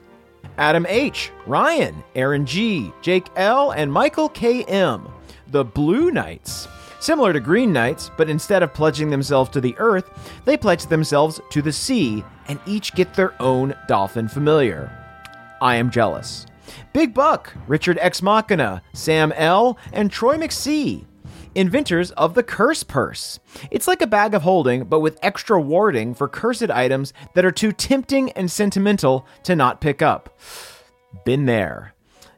Adam H., Ryan, Aaron G., Jake L., and Michael K.M., the Blue Knights. Similar to Green Knights, but instead of pledging themselves to the earth, they pledge themselves to the sea and each get their own dolphin familiar. I am jealous. Big Buck, Richard X Machina, Sam L., and Troy McSee. Inventors of the Curse Purse. It's like a bag of holding, but with extra warding for cursed items that are too tempting and sentimental to not pick up. Been there.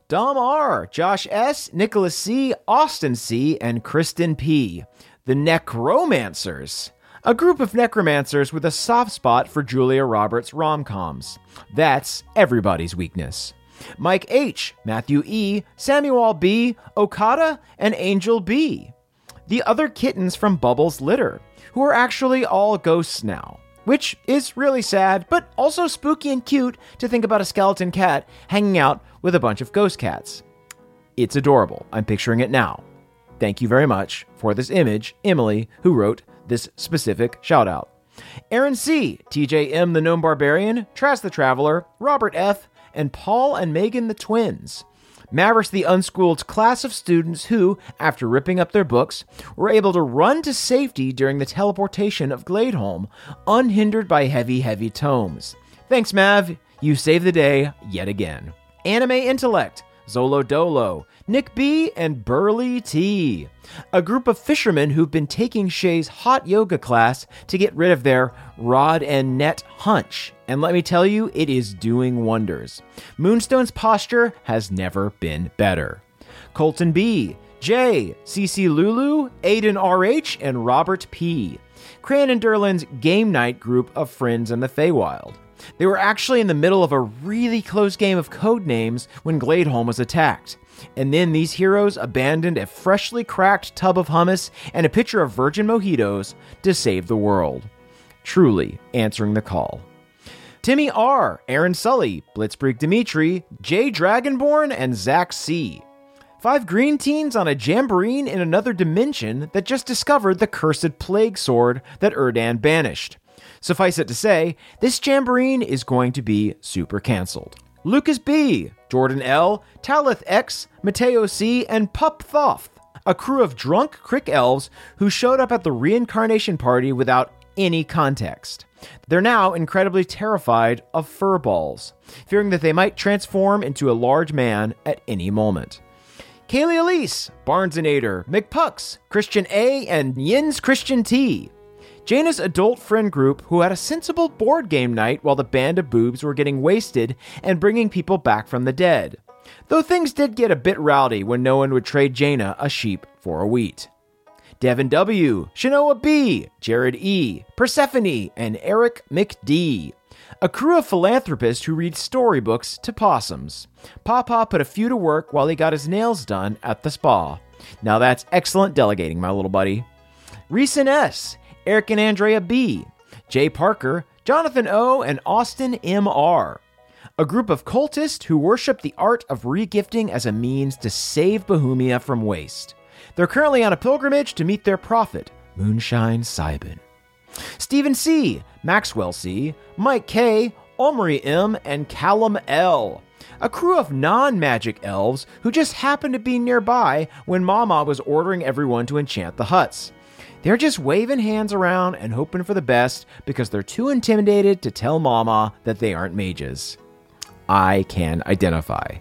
Dom R, Josh S, Nicholas C, Austin C, and Kristen P. The Necromancers. A group of necromancers with a soft spot for Julia Roberts rom coms. That's everybody's weakness. Mike H, Matthew E, Samuel B, Okada, and Angel B. The other kittens from Bubbles Litter, who are actually all ghosts now which is really sad, but also spooky and cute to think about a skeleton cat hanging out with a bunch of ghost cats. It's adorable. I'm picturing it now. Thank you very much for this image, Emily, who wrote this specific shout out. Aaron C., TJM the Gnome Barbarian, Trask the Traveler, Robert F., and Paul and Megan the Twins. Mavericks the Unschooled class of students who, after ripping up their books, were able to run to safety during the teleportation of Gladeholm, unhindered by heavy, heavy tomes. Thanks, Mav. You saved the day yet again. Anime Intellect, Zolo Dolo, Nick B, and Burley T. A group of fishermen who've been taking Shay's hot yoga class to get rid of their rod and net hunch. And let me tell you, it is doing wonders. Moonstone's posture has never been better. Colton B, J, CC Lulu, Aiden RH, and Robert P. Cran and Derlin's game night group of friends in the Feywild. They were actually in the middle of a really close game of code names when Gladeholm was attacked. And then these heroes abandoned a freshly cracked tub of hummus and a pitcher of virgin mojitos to save the world. Truly answering the call. Timmy R., Aaron Sully, Blitzbreak Dimitri, Jay Dragonborn, and Zach C. Five green teens on a jamboree in another dimension that just discovered the cursed plague sword that Erdan banished. Suffice it to say, this jamboree is going to be super cancelled. Lucas B, Jordan L, Talith X, Mateo C, and Pup Thoth, a crew of drunk crick elves who showed up at the reincarnation party without any context. They're now incredibly terrified of furballs, fearing that they might transform into a large man at any moment. Kaylee Elise, Barnesonator, McPucks, Christian A, and Yin's Christian T. Jaina's adult friend group who had a sensible board game night while the band of boobs were getting wasted and bringing people back from the dead. Though things did get a bit rowdy when no one would trade Jaina a sheep for a wheat. Devin W., Shanoa B., Jared E., Persephone, and Eric McD. A crew of philanthropists who read storybooks to possums. Papa put a few to work while he got his nails done at the spa. Now that's excellent delegating, my little buddy. Reese and S., Eric and Andrea B., Jay Parker, Jonathan O., and Austin M.R. A group of cultists who worship the art of regifting as a means to save Bohemia from waste. They're currently on a pilgrimage to meet their prophet, Moonshine Cybin. Stephen C., Maxwell C., Mike K., Omri M., and Callum L. A crew of non magic elves who just happened to be nearby when Mama was ordering everyone to enchant the huts. They're just waving hands around and hoping for the best because they're too intimidated to tell Mama that they aren't mages. I can identify.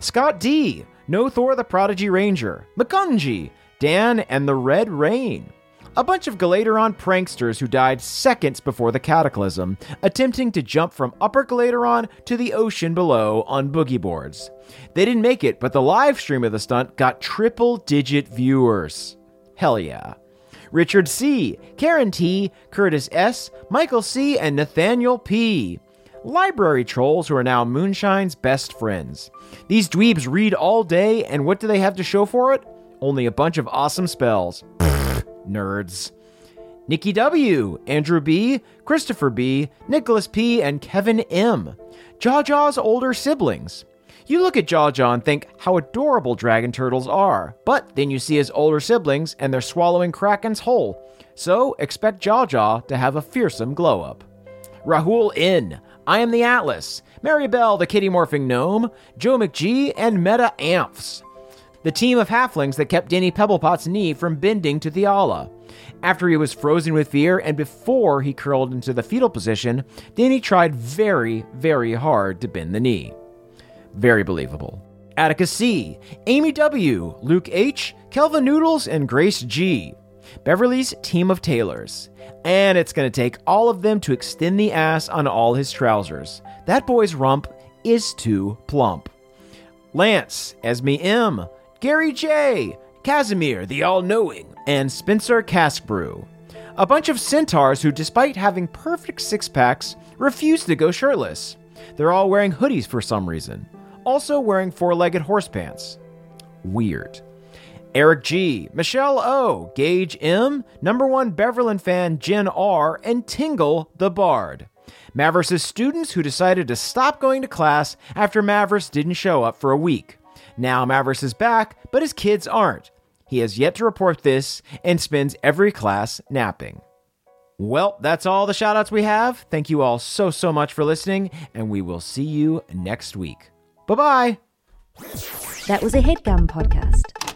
Scott D., No Thor the Prodigy Ranger, Makunji, Dan, and the Red Rain. A bunch of Galateron pranksters who died seconds before the cataclysm, attempting to jump from Upper Galateron to the ocean below on boogie boards. They didn't make it, but the live stream of the stunt got triple digit viewers. Hell yeah. Richard C., Karen T., Curtis S., Michael C., and Nathaniel P. Library trolls who are now Moonshine's best friends. These dweebs read all day, and what do they have to show for it? Only a bunch of awesome spells. Nerds. Nikki W., Andrew B., Christopher B., Nicholas P., and Kevin M. Jaw Jaw's older siblings. You look at Jaw Jaw and think how adorable dragon turtles are, but then you see his older siblings and they're swallowing Krakens whole. So expect Jaw Jaw to have a fearsome glow up. Rahul In, I am the Atlas, Mary Bell the kitty morphing gnome, Joe McGee, and Meta Amphs. The team of halflings that kept Danny Pebblepot's knee from bending to Theala. After he was frozen with fear and before he curled into the fetal position, Danny tried very, very hard to bend the knee. Very believable. Atticus C., Amy W., Luke H., Kelvin Noodles, and Grace G. Beverly's team of tailors. And it's going to take all of them to extend the ass on all his trousers. That boy's rump is too plump. Lance, Esme M., Gary J., Casimir, the all knowing, and Spencer Caskbrew. A bunch of centaurs who, despite having perfect six packs, refuse to go shirtless. They're all wearing hoodies for some reason, also wearing four legged horse pants. Weird. Eric G, Michelle O, Gage M, number one Beverlyn fan Jen R, and Tingle the Bard. Mavris' students who decided to stop going to class after Mavris didn't show up for a week. Now Mavris is back, but his kids aren't. He has yet to report this and spends every class napping. Well, that's all the shoutouts we have. Thank you all so, so much for listening, and we will see you next week. Bye bye. That was a headgum podcast.